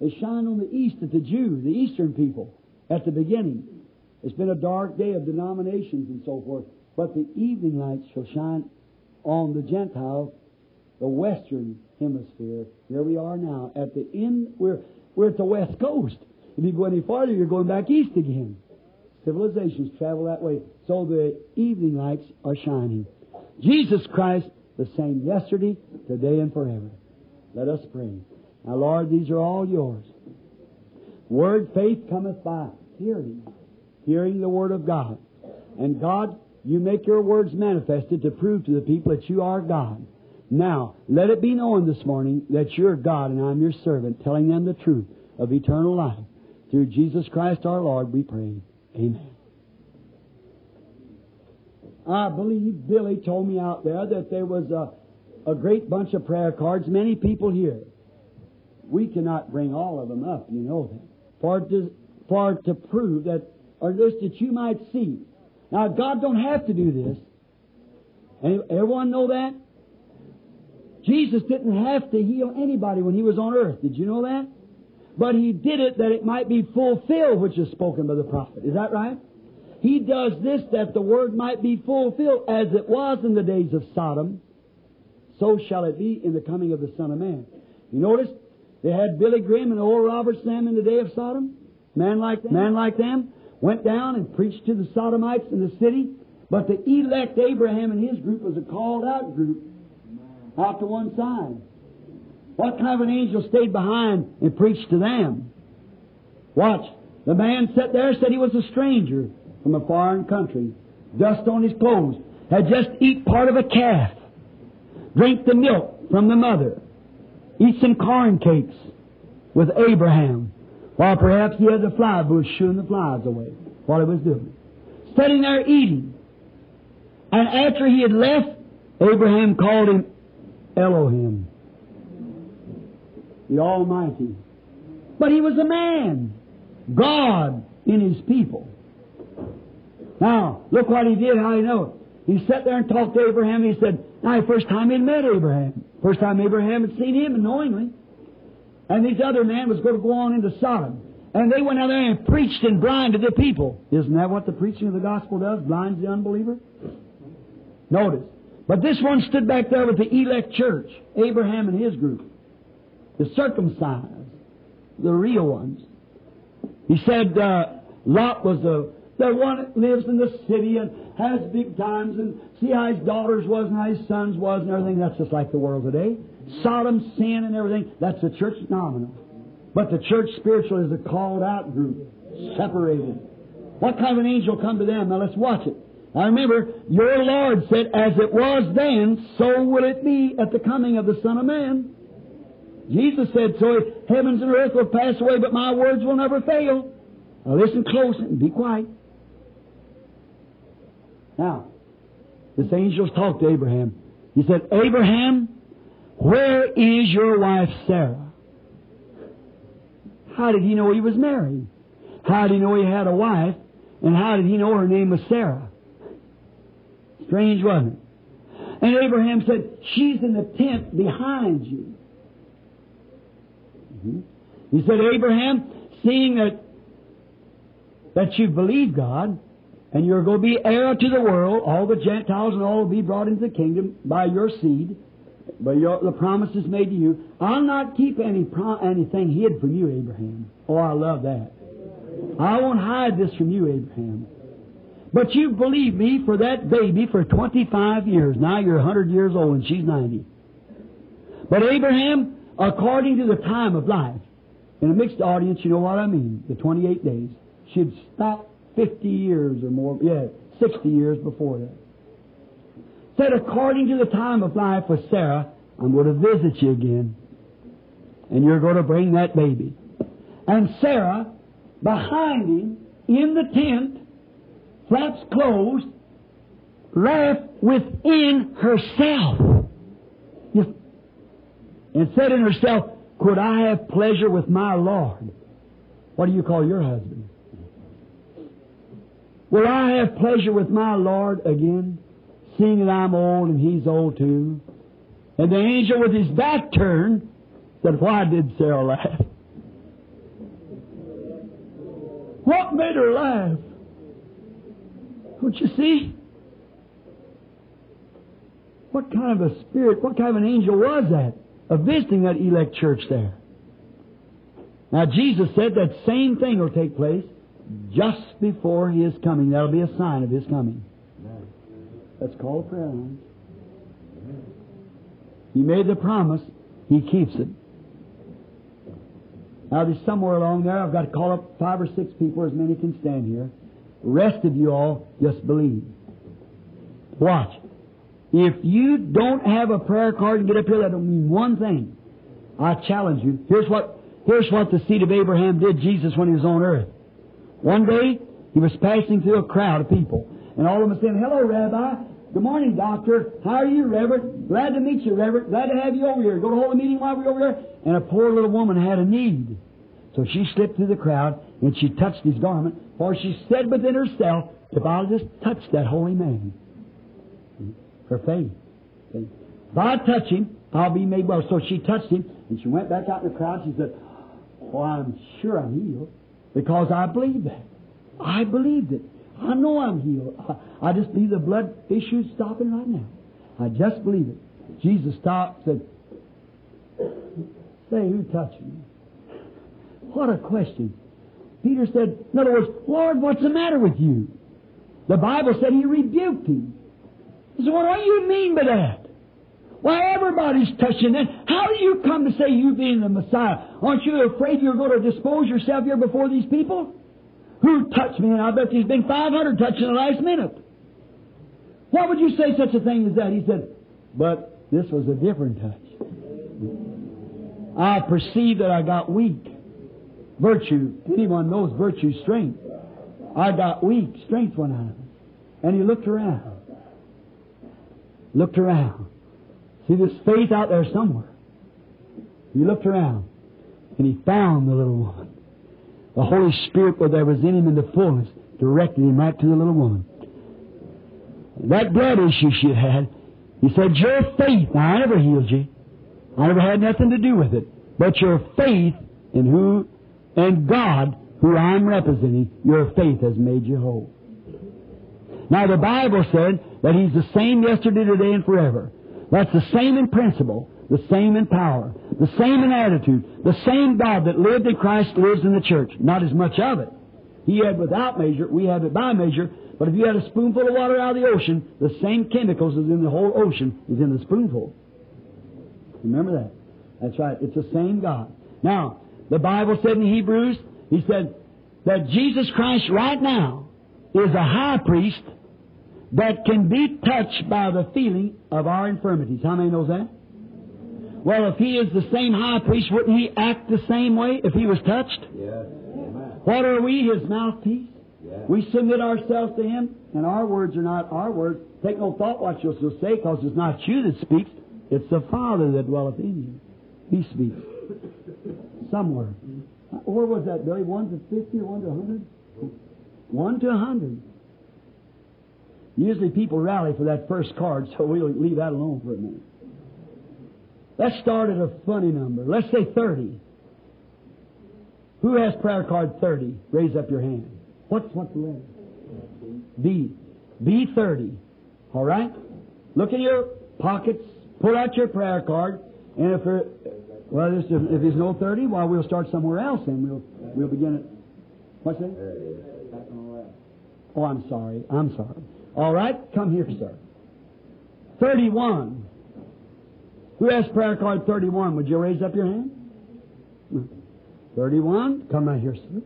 They shine on the east at the Jew, the eastern people, at the beginning. It's been a dark day of denominations and so forth. But the evening lights shall shine on the Gentiles, the western hemisphere. Here we are now. At the end, we're, we're at the west coast. If you go any farther, you're going back east again. Civilizations travel that way. So the evening lights are shining. Jesus Christ, the same yesterday, today, and forever. Let us pray. Now, Lord, these are all yours. Word faith cometh by hearing, hearing the Word of God. And God, you make your words manifested to prove to the people that you are God. Now, let it be known this morning that you're God and I'm your servant, telling them the truth of eternal life. Through Jesus Christ our Lord, we pray. Amen. I believe Billy told me out there that there was a, a great bunch of prayer cards, many people here. We cannot bring all of them up, you know that. For to, for to prove that, or just that you might see. Now, God don't have to do this. Everyone know that? Jesus didn't have to heal anybody when he was on earth. Did you know that? But he did it that it might be fulfilled, which is spoken by the prophet. Is that right? He does this that the word might be fulfilled as it was in the days of Sodom. So shall it be in the coming of the Son of Man. You notice they had Billy Graham and Oral Roberts them in the day of Sodom. Man like them, man like them went down and preached to the Sodomites in the city. But the elect Abraham and his group was a called out group off to one side. What kind of an angel stayed behind and preached to them? Watch. The man sat there said he was a stranger from a foreign country. Dust on his clothes. Had just eat part of a calf. Drink the milk from the mother. Eat some corn cakes with Abraham. While perhaps he had the fly bush shooing the flies away while he was doing it. Sitting there eating. And after he had left, Abraham called him Elohim, the Almighty. But he was a man, God in his people. Now, look what he did, how you know it. He sat there and talked to Abraham. He said, now, first time he'd met Abraham. First time Abraham had seen him knowingly. And these other men was going to go on into Sodom. And they went out there and preached and blinded the people. Isn't that what the preaching of the gospel does? Blinds the unbeliever? Notice. But this one stood back there with the elect church, Abraham and his group. The circumcised, the real ones. He said uh, Lot was the, the one that lives in the city and has big times and see how his daughters was and how his sons was and everything. That's just like the world today. Sodom, sin and everything. That's the church nominal. But the church spiritual is a called out group, separated. What kind of an angel come to them? Now let's watch it. I remember your Lord said, as it was then, so will it be at the coming of the Son of Man. Jesus said, so heavens and earth will pass away, but my words will never fail. Now listen close and be quiet. Now, this angel talked to Abraham. He said, Abraham, where is your wife Sarah? How did he know he was married? How did he know he had a wife? And how did he know her name was Sarah? Strange, wasn't it? And Abraham said, She's in the tent behind you. Mm-hmm. He said, Abraham, seeing that that you believe God, and you're going to be heir to the world, all the Gentiles and all will be brought into the kingdom by your seed, by your, the promises made to you. I'll not keep any pro- anything hid from you, Abraham. Oh, I love that. I won't hide this from you, Abraham. But you've believed me for that baby for 25 years. Now you're 100 years old and she's 90. But Abraham, according to the time of life, in a mixed audience, you know what I mean, the 28 days, she'd stop 50 years or more, yeah, 60 years before that. Said, according to the time of life with Sarah, I'm going to visit you again. And you're going to bring that baby. And Sarah, behind him, in the tent, flaps closed, laughed within herself. And said in herself, Could I have pleasure with my Lord? What do you call your husband? Will I have pleasure with my Lord again, seeing that I'm old and he's old too? And the angel with his back turned said, Why did Sarah laugh? What made her laugh? Don't you see? What kind of a spirit, what kind of an angel was that? Of visiting that elect church there. Now Jesus said that same thing will take place just before His coming. That'll be a sign of His coming. That's called prayer line. He made the promise, He keeps it. Now there's somewhere along there, I've got to call up five or six people, as many can stand here. The rest of you all just believe. Watch. If you don't have a prayer card and get up here, that don't mean one thing. I challenge you. Here's what, here's what the seed of Abraham did Jesus when he was on earth. One day, he was passing through a crowd of people. And all of them saying, Hello, Rabbi. Good morning, Doctor. How are you, Reverend? Glad to meet you, Reverend. Glad to have you over here. Go to hold a meeting while we're over there. And a poor little woman had a need. So she slipped through the crowd and she touched his garment, for she said within herself, If I'll just touch that holy man. Her faith. If I touch him, I'll be made well. So she touched him, and she went back out in the crowd. She said, Well, I'm sure I'm healed because I believe that. I believed it. I know I'm healed. I, just believe the blood issue's stopping right now. I just believe it. Jesus stopped and said, Say, who touched me? What a question. Peter said, in other words, Lord, what's the matter with you? The Bible said he rebuked him. He said, what do you mean by that? Why, everybody's touching that. How do you come to say you being the Messiah? Aren't you afraid you're going to dispose yourself here before these people? Who touched me? And I bet there's been 500 touched in the last minute. Why would you say such a thing as that? He said, but this was a different touch. I perceived that I got weak. Virtue, anyone knows virtue, strength. I got weak, strength went out of me. And he looked around. Looked around. See this faith out there somewhere. He looked around and he found the little woman. The Holy Spirit, where there was in him in the fullness, directed him right to the little woman. That blood issue she had he said, Your faith, now I never healed you. I never had nothing to do with it. But your faith in who, and God, who I'm representing, your faith has made you whole. Now the Bible said that He's the same yesterday, today, and forever. That's the same in principle, the same in power, the same in attitude, the same God that lived in Christ lives in the church. Not as much of it. He had without measure, we have it by measure, but if you had a spoonful of water out of the ocean, the same chemicals as in the whole ocean is in the spoonful. Remember that. That's right. It's the same God. Now, the Bible said in Hebrews, He said that Jesus Christ right now is a high priest that can be touched by the feeling of our infirmities. How many knows that? Well, if He is the same high priest, wouldn't He act the same way if He was touched? Yes. What are we, His mouthpiece? Yes. We submit ourselves to Him, and our words are not our words. Take no thought what you shall say, because it's not you that speaks, it's the Father that dwelleth in you. He speaks. Somewhere. Where was that, Billy? One to fifty or one to a hundred? One to a hundred. Usually people rally for that first card, so we'll leave that alone for a minute. Let's start at a funny number. Let's say 30. Who has prayer card 30? Raise up your hand. What's, what's the letter? B. B 30. All right? Look in your pockets, pull out your prayer card, and if there, well, there's, if there's no 30, well, we'll start somewhere else and we'll, we'll begin it. What's that? Oh, I'm sorry. I'm sorry. All right, come here, sir. 31. Who has prayer card 31? Would you raise up your hand? 31. Come right here, sir.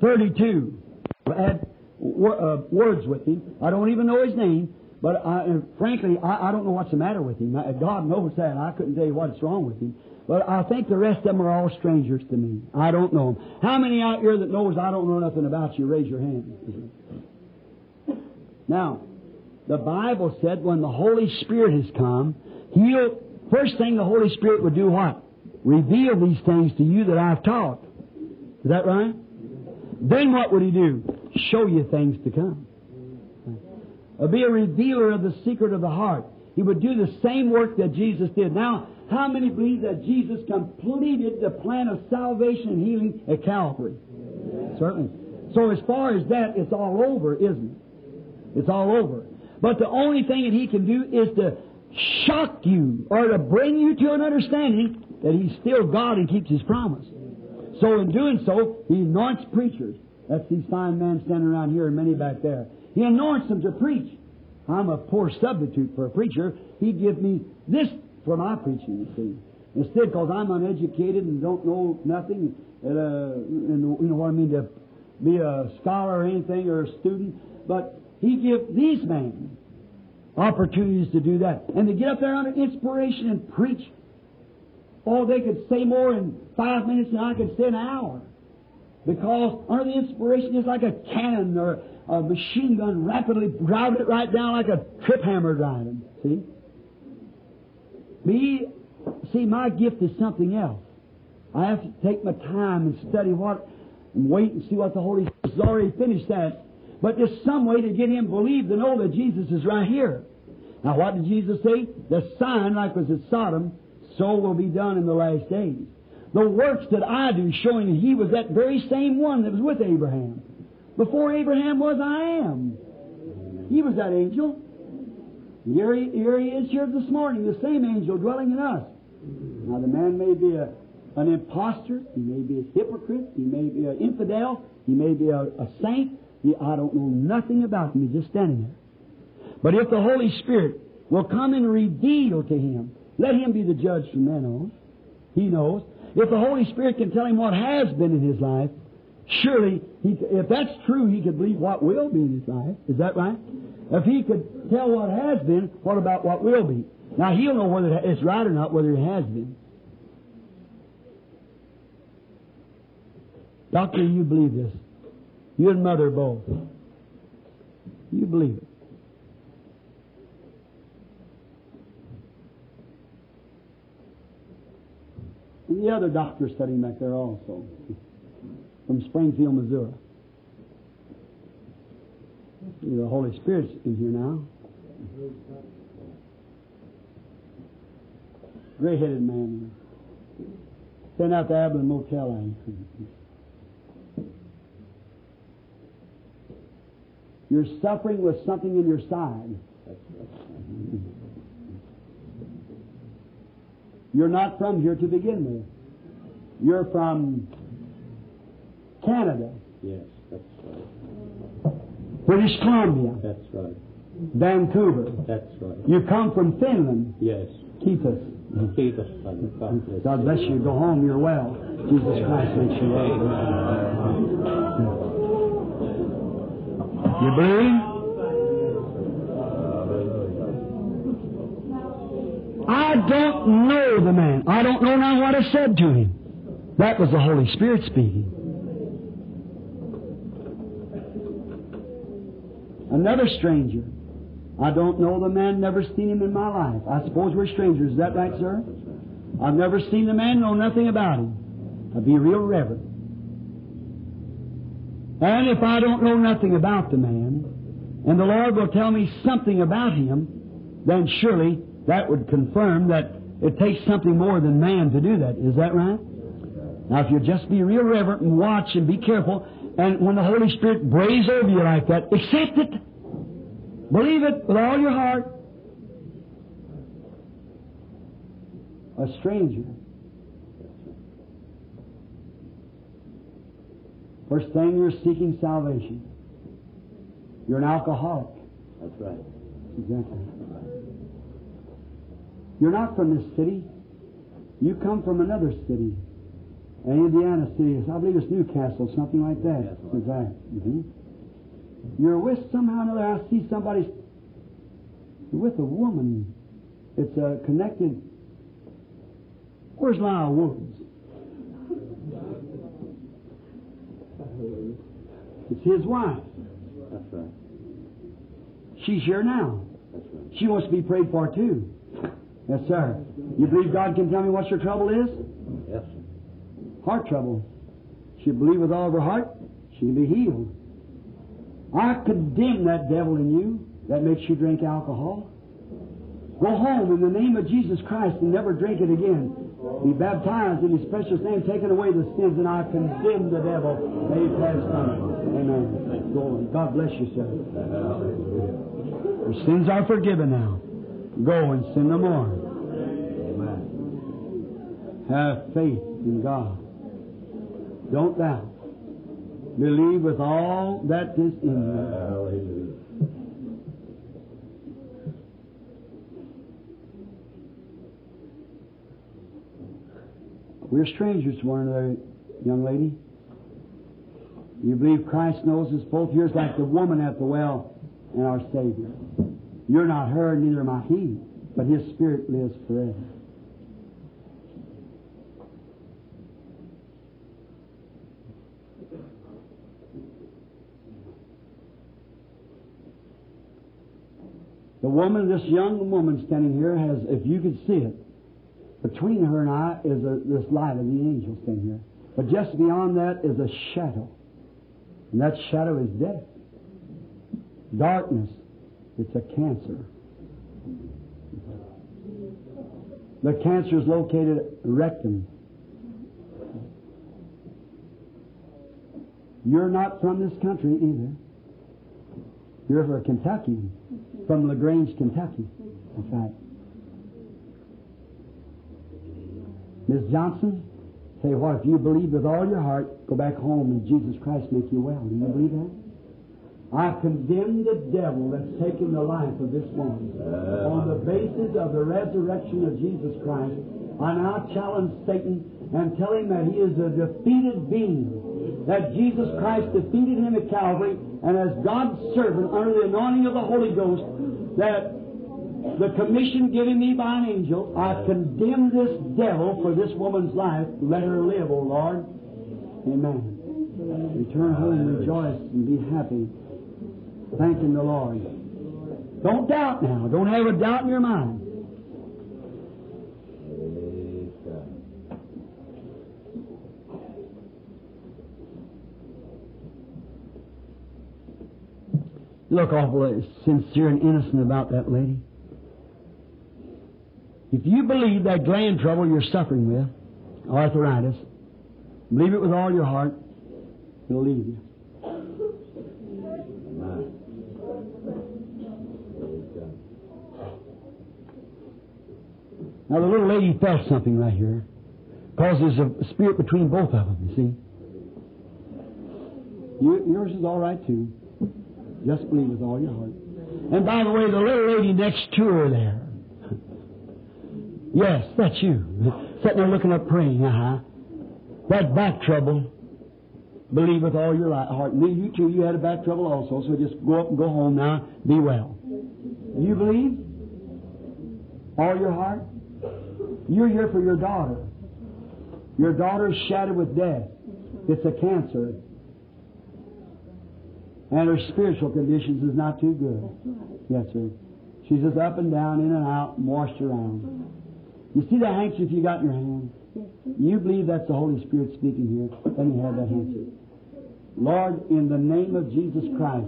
32. Add uh, words with him. I don't even know his name, but I, and frankly, I, I don't know what's the matter with him. God knows that. I couldn't tell you what's wrong with him. But I think the rest of them are all strangers to me. I don't know them. How many out here that knows I don't know nothing about you? Raise your hand. Now, the Bible said when the Holy Spirit has come, He'll, first thing the Holy Spirit would do what? Reveal these things to you that I've taught. Is that right? Then what would He do? Show you things to come. Uh, be a revealer of the secret of the heart. He would do the same work that Jesus did. Now, how many believe that Jesus completed the plan of salvation and healing at Calvary? Certainly. So as far as that, it's all over, isn't it? It's all over. But the only thing that He can do is to shock you or to bring you to an understanding that He's still God and keeps His promise. So in doing so, He anoints preachers. That's these fine men standing around here and many back there. He anoints them to preach. I'm a poor substitute for a preacher. He give me this for my preaching, you see. Instead, because I'm uneducated and don't know nothing, uh, and you know what I mean, to be a scholar or anything or a student, but he give these men opportunities to do that. And to get up there under inspiration and preach. Oh, they could say more in five minutes than I could say an hour. Because under the inspiration is like a cannon or a machine gun rapidly driving it right down like a trip hammer driving. See? Me, see, my gift is something else. I have to take my time and study what, and wait and see what the Holy Spirit has already finished that. But there's some way to get him to believe to know that Jesus is right here. Now, what did Jesus say? The sign, like was at Sodom, so will be done in the last days. The works that I do, showing that He was that very same one that was with Abraham. Before Abraham was, I am. He was that angel. Here he, here he is here this morning, the same angel dwelling in us. Now, the man may be a, an impostor, he may be a hypocrite, he may be an infidel, he may be a, a saint. I don't know nothing about him. He's just standing there. But if the Holy Spirit will come and reveal to him, let him be the judge from then on. He knows. If the Holy Spirit can tell him what has been in his life, surely, he, if that's true, he could believe what will be in his life. Is that right? If he could tell what has been, what about what will be? Now he'll know whether it's right or not, whether it has been. Doctor, you believe this. You and mother both. You believe it. And the other doctor's studying back there also, from Springfield, Missouri. The Holy Spirit's in here now. Gray headed man. Sent out the Abilene Motel You're suffering with something in your side. You're not from here to begin with. You're from Canada, Yes, that's right. British Columbia, That's right. Vancouver. That's right. You come from Finland. Yes. Keep us. Keep us, God bless you. Go home. You're well. Jesus Christ makes you well. You believe? I don't know the man. I don't know now what I said to him. That was the Holy Spirit speaking. Another stranger. I don't know the man, never seen him in my life. I suppose we're strangers. Is that right, sir? I've never seen the man, know nothing about him. I'd be real reverent. And if I don't know nothing about the man, and the Lord will tell me something about him, then surely that would confirm that it takes something more than man to do that. Is that right? Now, if you just be real reverent and watch and be careful, and when the Holy Spirit brays over you like that, accept it. Believe it with all your heart. A stranger. First thing, you're seeking salvation. You're an alcoholic. That's right. Exactly. You're not from this city. You come from another city. An Indiana city. I believe it's Newcastle, something like that. Right. Exactly. hmm You're with somehow or another. I see somebody. You're with a woman. It's uh, connected. Where's Lyle Woods? It's his wife. That's right. She's here now. That's right. She wants to be prayed for too. Yes, sir. You believe God can tell me what your trouble is? Yes, sir. Heart trouble. She believe with all of her heart, she'll be healed. I condemn that devil in you that makes you drink alcohol. Go home in the name of Jesus Christ and never drink it again. Be baptized in His precious name, taking away the sins, and I condemn the devil. May he pass from it. Amen. Go on. God bless you, sir. Your sins are forgiven now. Go and sin no more. Have faith in God. Don't doubt. Believe with all that is in you. Hallelujah. We're strangers to one another, young lady. You believe Christ knows us both. You're like the woman at the well and our Savior. You're not her, neither am I he, but His Spirit lives forever. The woman, this young woman standing here, has, if you could see it, between her and I is a, this light of the angels thing here. But just beyond that is a shadow. And that shadow is death. Darkness. It's a cancer. The cancer is located at rectum. You're not from this country either. You're from Kentucky, from LaGrange, Kentucky. In fact. Miss Johnson, say what? If you believe with all your heart, go back home and Jesus Christ make you well. Do you believe that? I condemn the devil that's taken the life of this woman. On the basis of the resurrection of Jesus Christ, I now challenge Satan and tell him that he is a defeated being. That Jesus Christ defeated him at Calvary, and as God's servant under the anointing of the Holy Ghost, that the commission given me by an angel, I condemn this devil for this woman's life. Let her live, O Lord. Amen. Return home, and rejoice, and be happy. Thanking the Lord. Don't doubt now. Don't have a doubt in your mind. Look awful sincere and innocent about that lady. If you believe that gland trouble you're suffering with, arthritis, believe it with all your heart, it'll leave you. Now the little lady felt something right here. Because there's a spirit between both of them, you see. You, yours is all right too. Just believe with all your heart. And by the way, the little lady next to her there. Yes, that's you. Sitting there looking up praying, uh-huh. That back trouble, believe with all your heart. Me, you too, you had a back trouble also, so just go up and go home now. Be well. You believe? All your heart? You're here for your daughter. Your daughter's shattered with death. It's a cancer. And her spiritual conditions is not too good. Yes, sir. She's just up and down, in and out, washed around. You see the handkerchief you got in your hand? You believe that's the Holy Spirit speaking here. Let me have that handkerchief. Lord, in the name of Jesus Christ,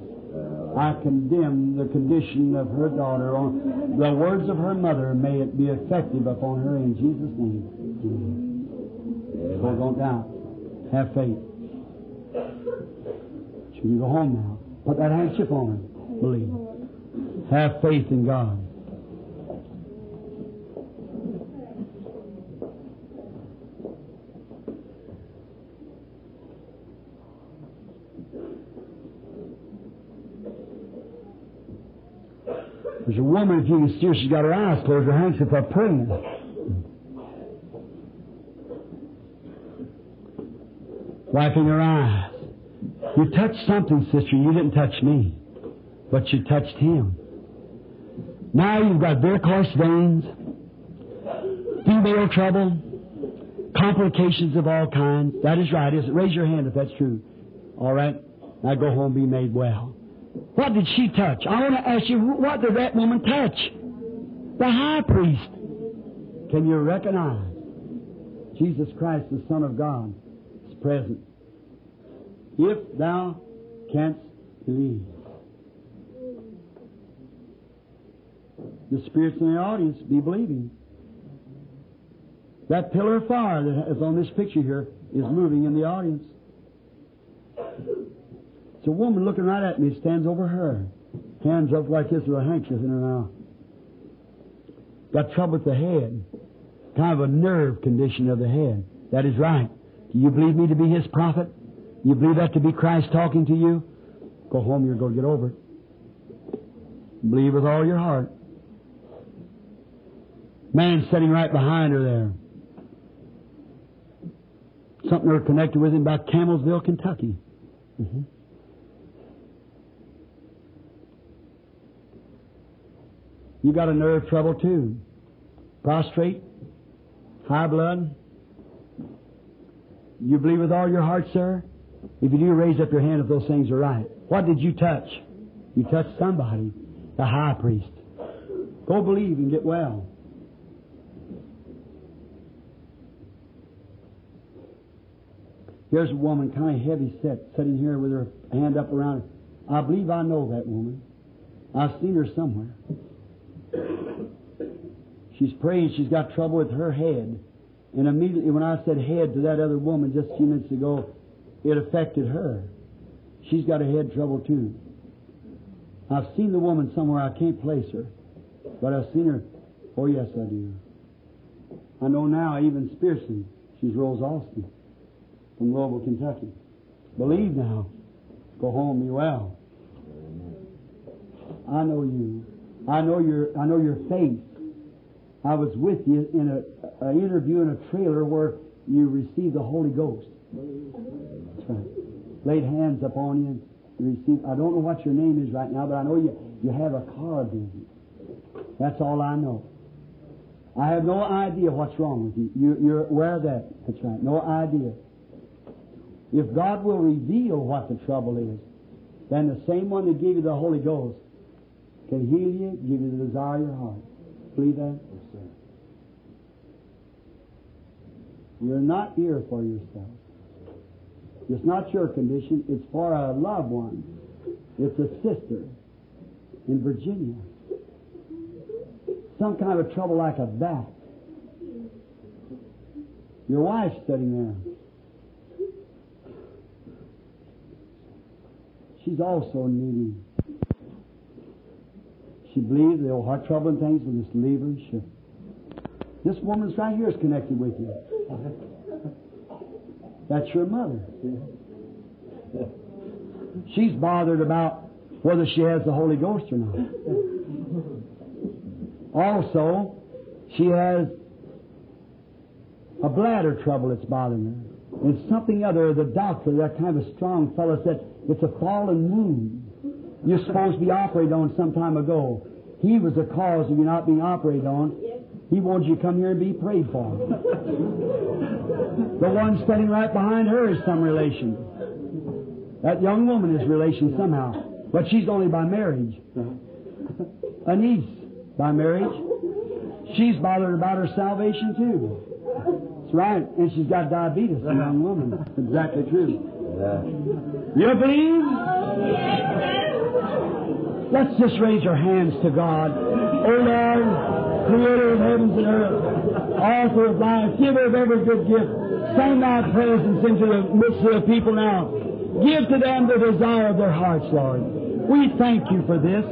I condemn the condition of her daughter. On the words of her mother, may it be effective upon her in Jesus' name. So don't doubt. Have faith. She can go home now. Put that handkerchief on her. Believe. Have faith in God. There's a woman, if you can see her, she's got her eyes closed, her handkerchief up praying. Wiping her eyes. You touched something, sister. You didn't touch me, but you touched him. Now you've got varicose veins, female trouble, complications of all kinds. That is right, is it? Raise your hand if that's true. All right? Now go home, be made well. What did she touch? I want to ask you, what did that woman touch? The high priest. Can you recognize Jesus Christ, the Son of God, is present? If thou canst believe. The spirits in the audience be believing. That pillar of fire that is on this picture here is moving in the audience. It's a woman looking right at me, stands over her. Hands up like this with a handkerchief in her mouth. Got trouble with the head. Kind of a nerve condition of the head. That is right. Do you believe me to be his prophet? You believe that to be Christ talking to you? Go home, you're going to get over it. Believe with all your heart. Man sitting right behind her there. Something they're connected with him about Campbellsville, Kentucky. hmm You got a nerve trouble too. Prostrate, high blood. You believe with all your heart, sir? If you do, raise up your hand if those things are right. What did you touch? You touched somebody, the high priest. Go believe and get well. Here's a woman, kind of heavy set, sitting here with her hand up around her. I believe I know that woman. I've seen her somewhere. She's praying. She's got trouble with her head. And immediately when I said head to that other woman just a few minutes ago, it affected her. She's got a head trouble too. I've seen the woman somewhere. I can't place her. But I've seen her. Oh, yes, I do. I know now, even spiritually, she's Rose Austin from Louisville, Kentucky. Believe now. Go home, be well. I know you. I know your. I know your faith. I was with you in a, a interview in a trailer where you received the Holy Ghost. That's right. Laid hands upon you. you received. I don't know what your name is right now, but I know you. You have a car business. That's all I know. I have no idea what's wrong with you. you. You're aware of that. That's right. No idea. If God will reveal what the trouble is, then the same one that gave you the Holy Ghost can heal you, give you the desire of your heart. Believe that? Yes, sir. You're not here for yourself. It's not your condition. It's for a loved one. It's a sister in Virginia. Some kind of trouble like a back. Your wife's sitting there. She's also needy. She believes the old heart trouble and things will just leave her. This woman's right here is connected with you. [LAUGHS] That's your mother. [LAUGHS] She's bothered about whether she has the Holy Ghost or not. [LAUGHS] Also, she has a bladder trouble that's bothering her. And something other, the doctor, that kind of strong fellow said, it's a fallen moon. You're supposed to be operated on some time ago. He was the cause of you not being operated on. He wants you to come here and be prayed for. the one standing right behind her is some relation. That young woman is relation somehow. But she's only by marriage. A niece by marriage. She's bothered about her salvation too. That's right. And she's got diabetes, a young woman. Exactly true. Yeah. You believe? Oh, Let's just raise our hands to God. O Lord, creator of heavens and earth, author of life, giver of every good gift, send thy presence into the midst of the people now. Give to them the desire of their hearts, Lord. We thank you for this,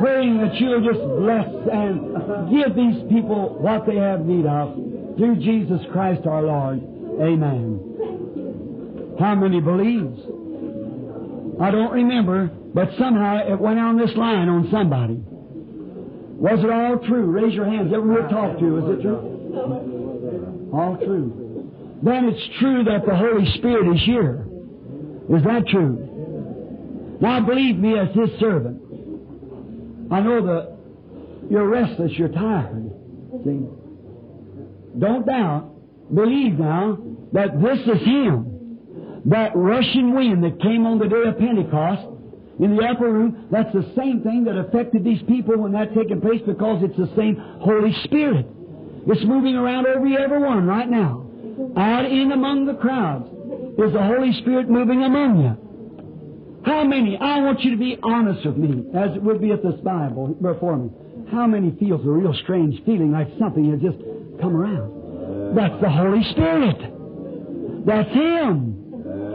praying that you'll just bless and give these people what they have need of. Through Jesus Christ our Lord. Amen. How many believes? I don't remember, but somehow it went on this line on somebody. Was it all true? Raise your hands. Everyone talked to, you, is it true? All true. Then it's true that the Holy Spirit is here. Is that true? Now believe me as His servant. I know that you're restless, you're tired. See? Don't doubt. Believe now that this is Him that rushing wind that came on the day of Pentecost in the upper room, that's the same thing that affected these people when that taking place because it's the same Holy Spirit. It's moving around every every one right now. Out in among the crowds is the Holy Spirit moving among you. How many? I want you to be honest with me, as it would be at this Bible before me. How many feels a real strange feeling like something has just come around? That's the Holy Spirit. That's Him.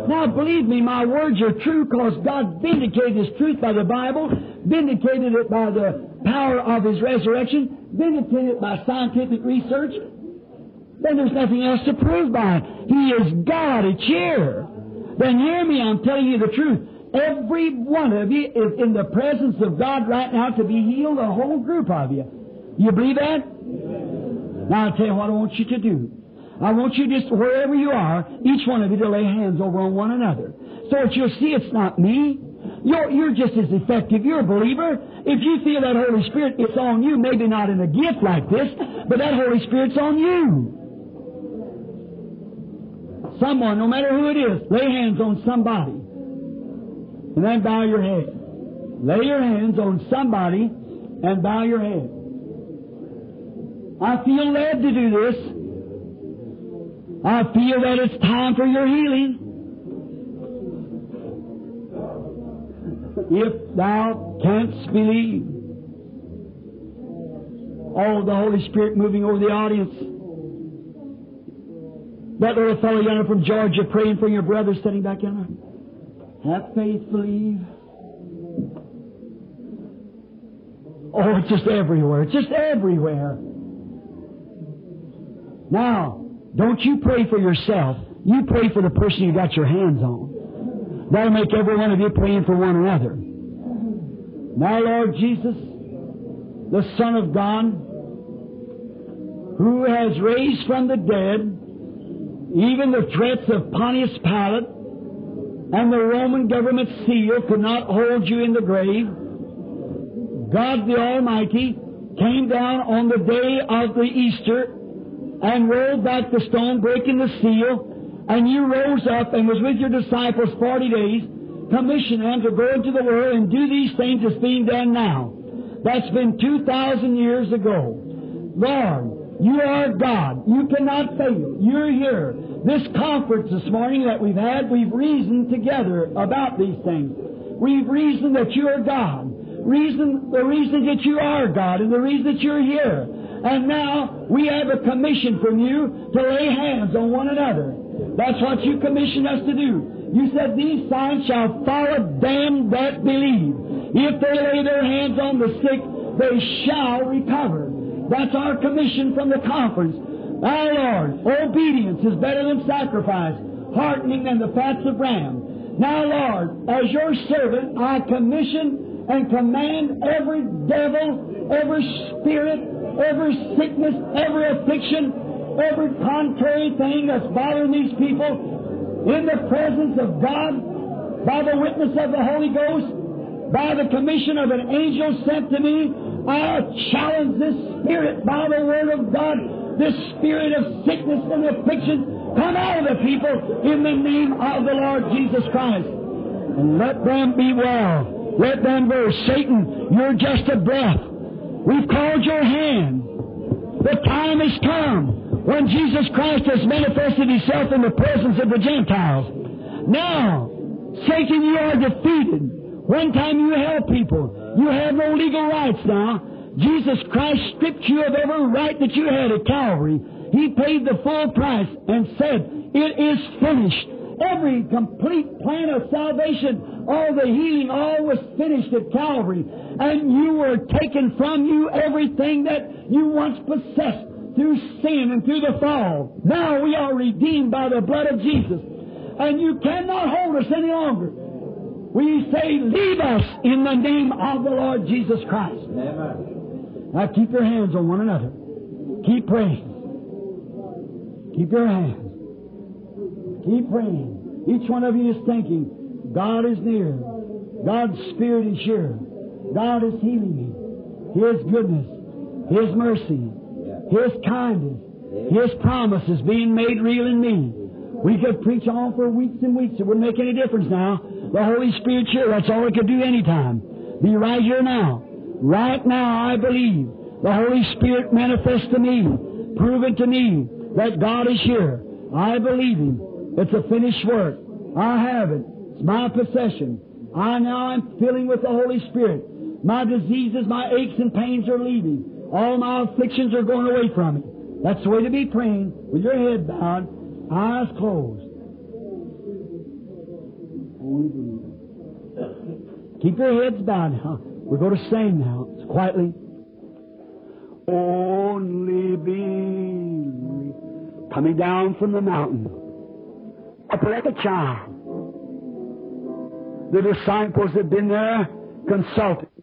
Now, believe me, my words are true because God vindicated His truth by the Bible, vindicated it by the power of His resurrection, vindicated it by scientific research. Then there's nothing else to prove by it. He is God. It's here. Then hear me, I'm telling you the truth. Every one of you is in the presence of God right now to be healed, a whole group of you. You believe that? Now I'll tell you what I want you to do. I want you just, wherever you are, each one of you to lay hands over on one another. So that you'll see it's not me. You're, you're just as effective. You're a believer. If you feel that Holy Spirit, it's on you, maybe not in a gift like this, but that Holy Spirit's on you. Someone, no matter who it is, lay hands on somebody. And then bow your head. Lay your hands on somebody and bow your head. I feel led to do this. I feel that it's time for your healing. If thou canst believe. Oh, the Holy Spirit moving over the audience. That little fellow yonder from Georgia praying for your brother sitting back yonder. Have faith, believe. Oh, it's just everywhere. It's just everywhere. Now, don't you pray for yourself. You pray for the person you got your hands on. That'll make every one of you praying for one another. Now, Lord Jesus, the Son of God, who has raised from the dead even the threats of Pontius Pilate and the Roman government seal could not hold you in the grave. God the Almighty came down on the day of the Easter and rolled back the stone, breaking the seal, and you rose up and was with your disciples forty days, commissioned them to go into the world and do these things that's being done now. That's been two thousand years ago. Lord, you are God. You cannot fail. You're here. This conference this morning that we've had, we've reasoned together about these things. We've reasoned that you are God. Reason, the reason that you are God and the reason that you're here. And now we have a commission from you to lay hands on one another. That's what you commissioned us to do. You said these signs shall follow them that believe. If they lay their hands on the sick, they shall recover. That's our commission from the conference. Our Lord, obedience is better than sacrifice, heartening than the fats of ram. Now, Lord, as your servant, I commission and command every devil, every spirit, every sickness, every affliction, every contrary thing that's bothering these people, in the presence of God, by the witness of the Holy Ghost, by the commission of an angel sent to me, I challenge this spirit by the word of God, this spirit of sickness and affliction, come out of the people in the name of the Lord Jesus Christ. And let them be well. Let them go. Satan, you're just a breath. We've called your hand. The time has come when Jesus Christ has manifested himself in the presence of the Gentiles. Now, Satan, you are defeated. One time you held people. You have no legal rights now. Jesus Christ stripped you of every right that you had at Calvary. He paid the full price and said, It is finished. Every complete plan of salvation, all the healing, all was finished at Calvary. And you were taken from you everything that you once possessed through sin and through the fall. Now we are redeemed by the blood of Jesus. And you cannot hold us any longer. We say, leave us in the name of the Lord Jesus Christ. Amen. Now keep your hands on one another. Keep praying. Keep your hands. Keep praying. Each one of you is thinking, God is near. God's Spirit is here. God is healing me. His goodness, His mercy, His kindness, His promises being made real in me. We could preach on for weeks and weeks. It wouldn't make any difference now. The Holy Spirit's here. That's all it could do anytime. Be right here now. Right now, I believe. The Holy Spirit manifests to me, proven to me that God is here. I believe Him. It's a finished work. I have it. It's my possession. I now am filling with the Holy Spirit. My diseases, my aches and pains are leaving. All my afflictions are going away from me. That's the way to be praying with your head bowed, eyes closed. Keep your heads bowed now. We're going to sing now, quietly. Only believe. Coming down from the mountain, up like a child. The disciples had been there consulting.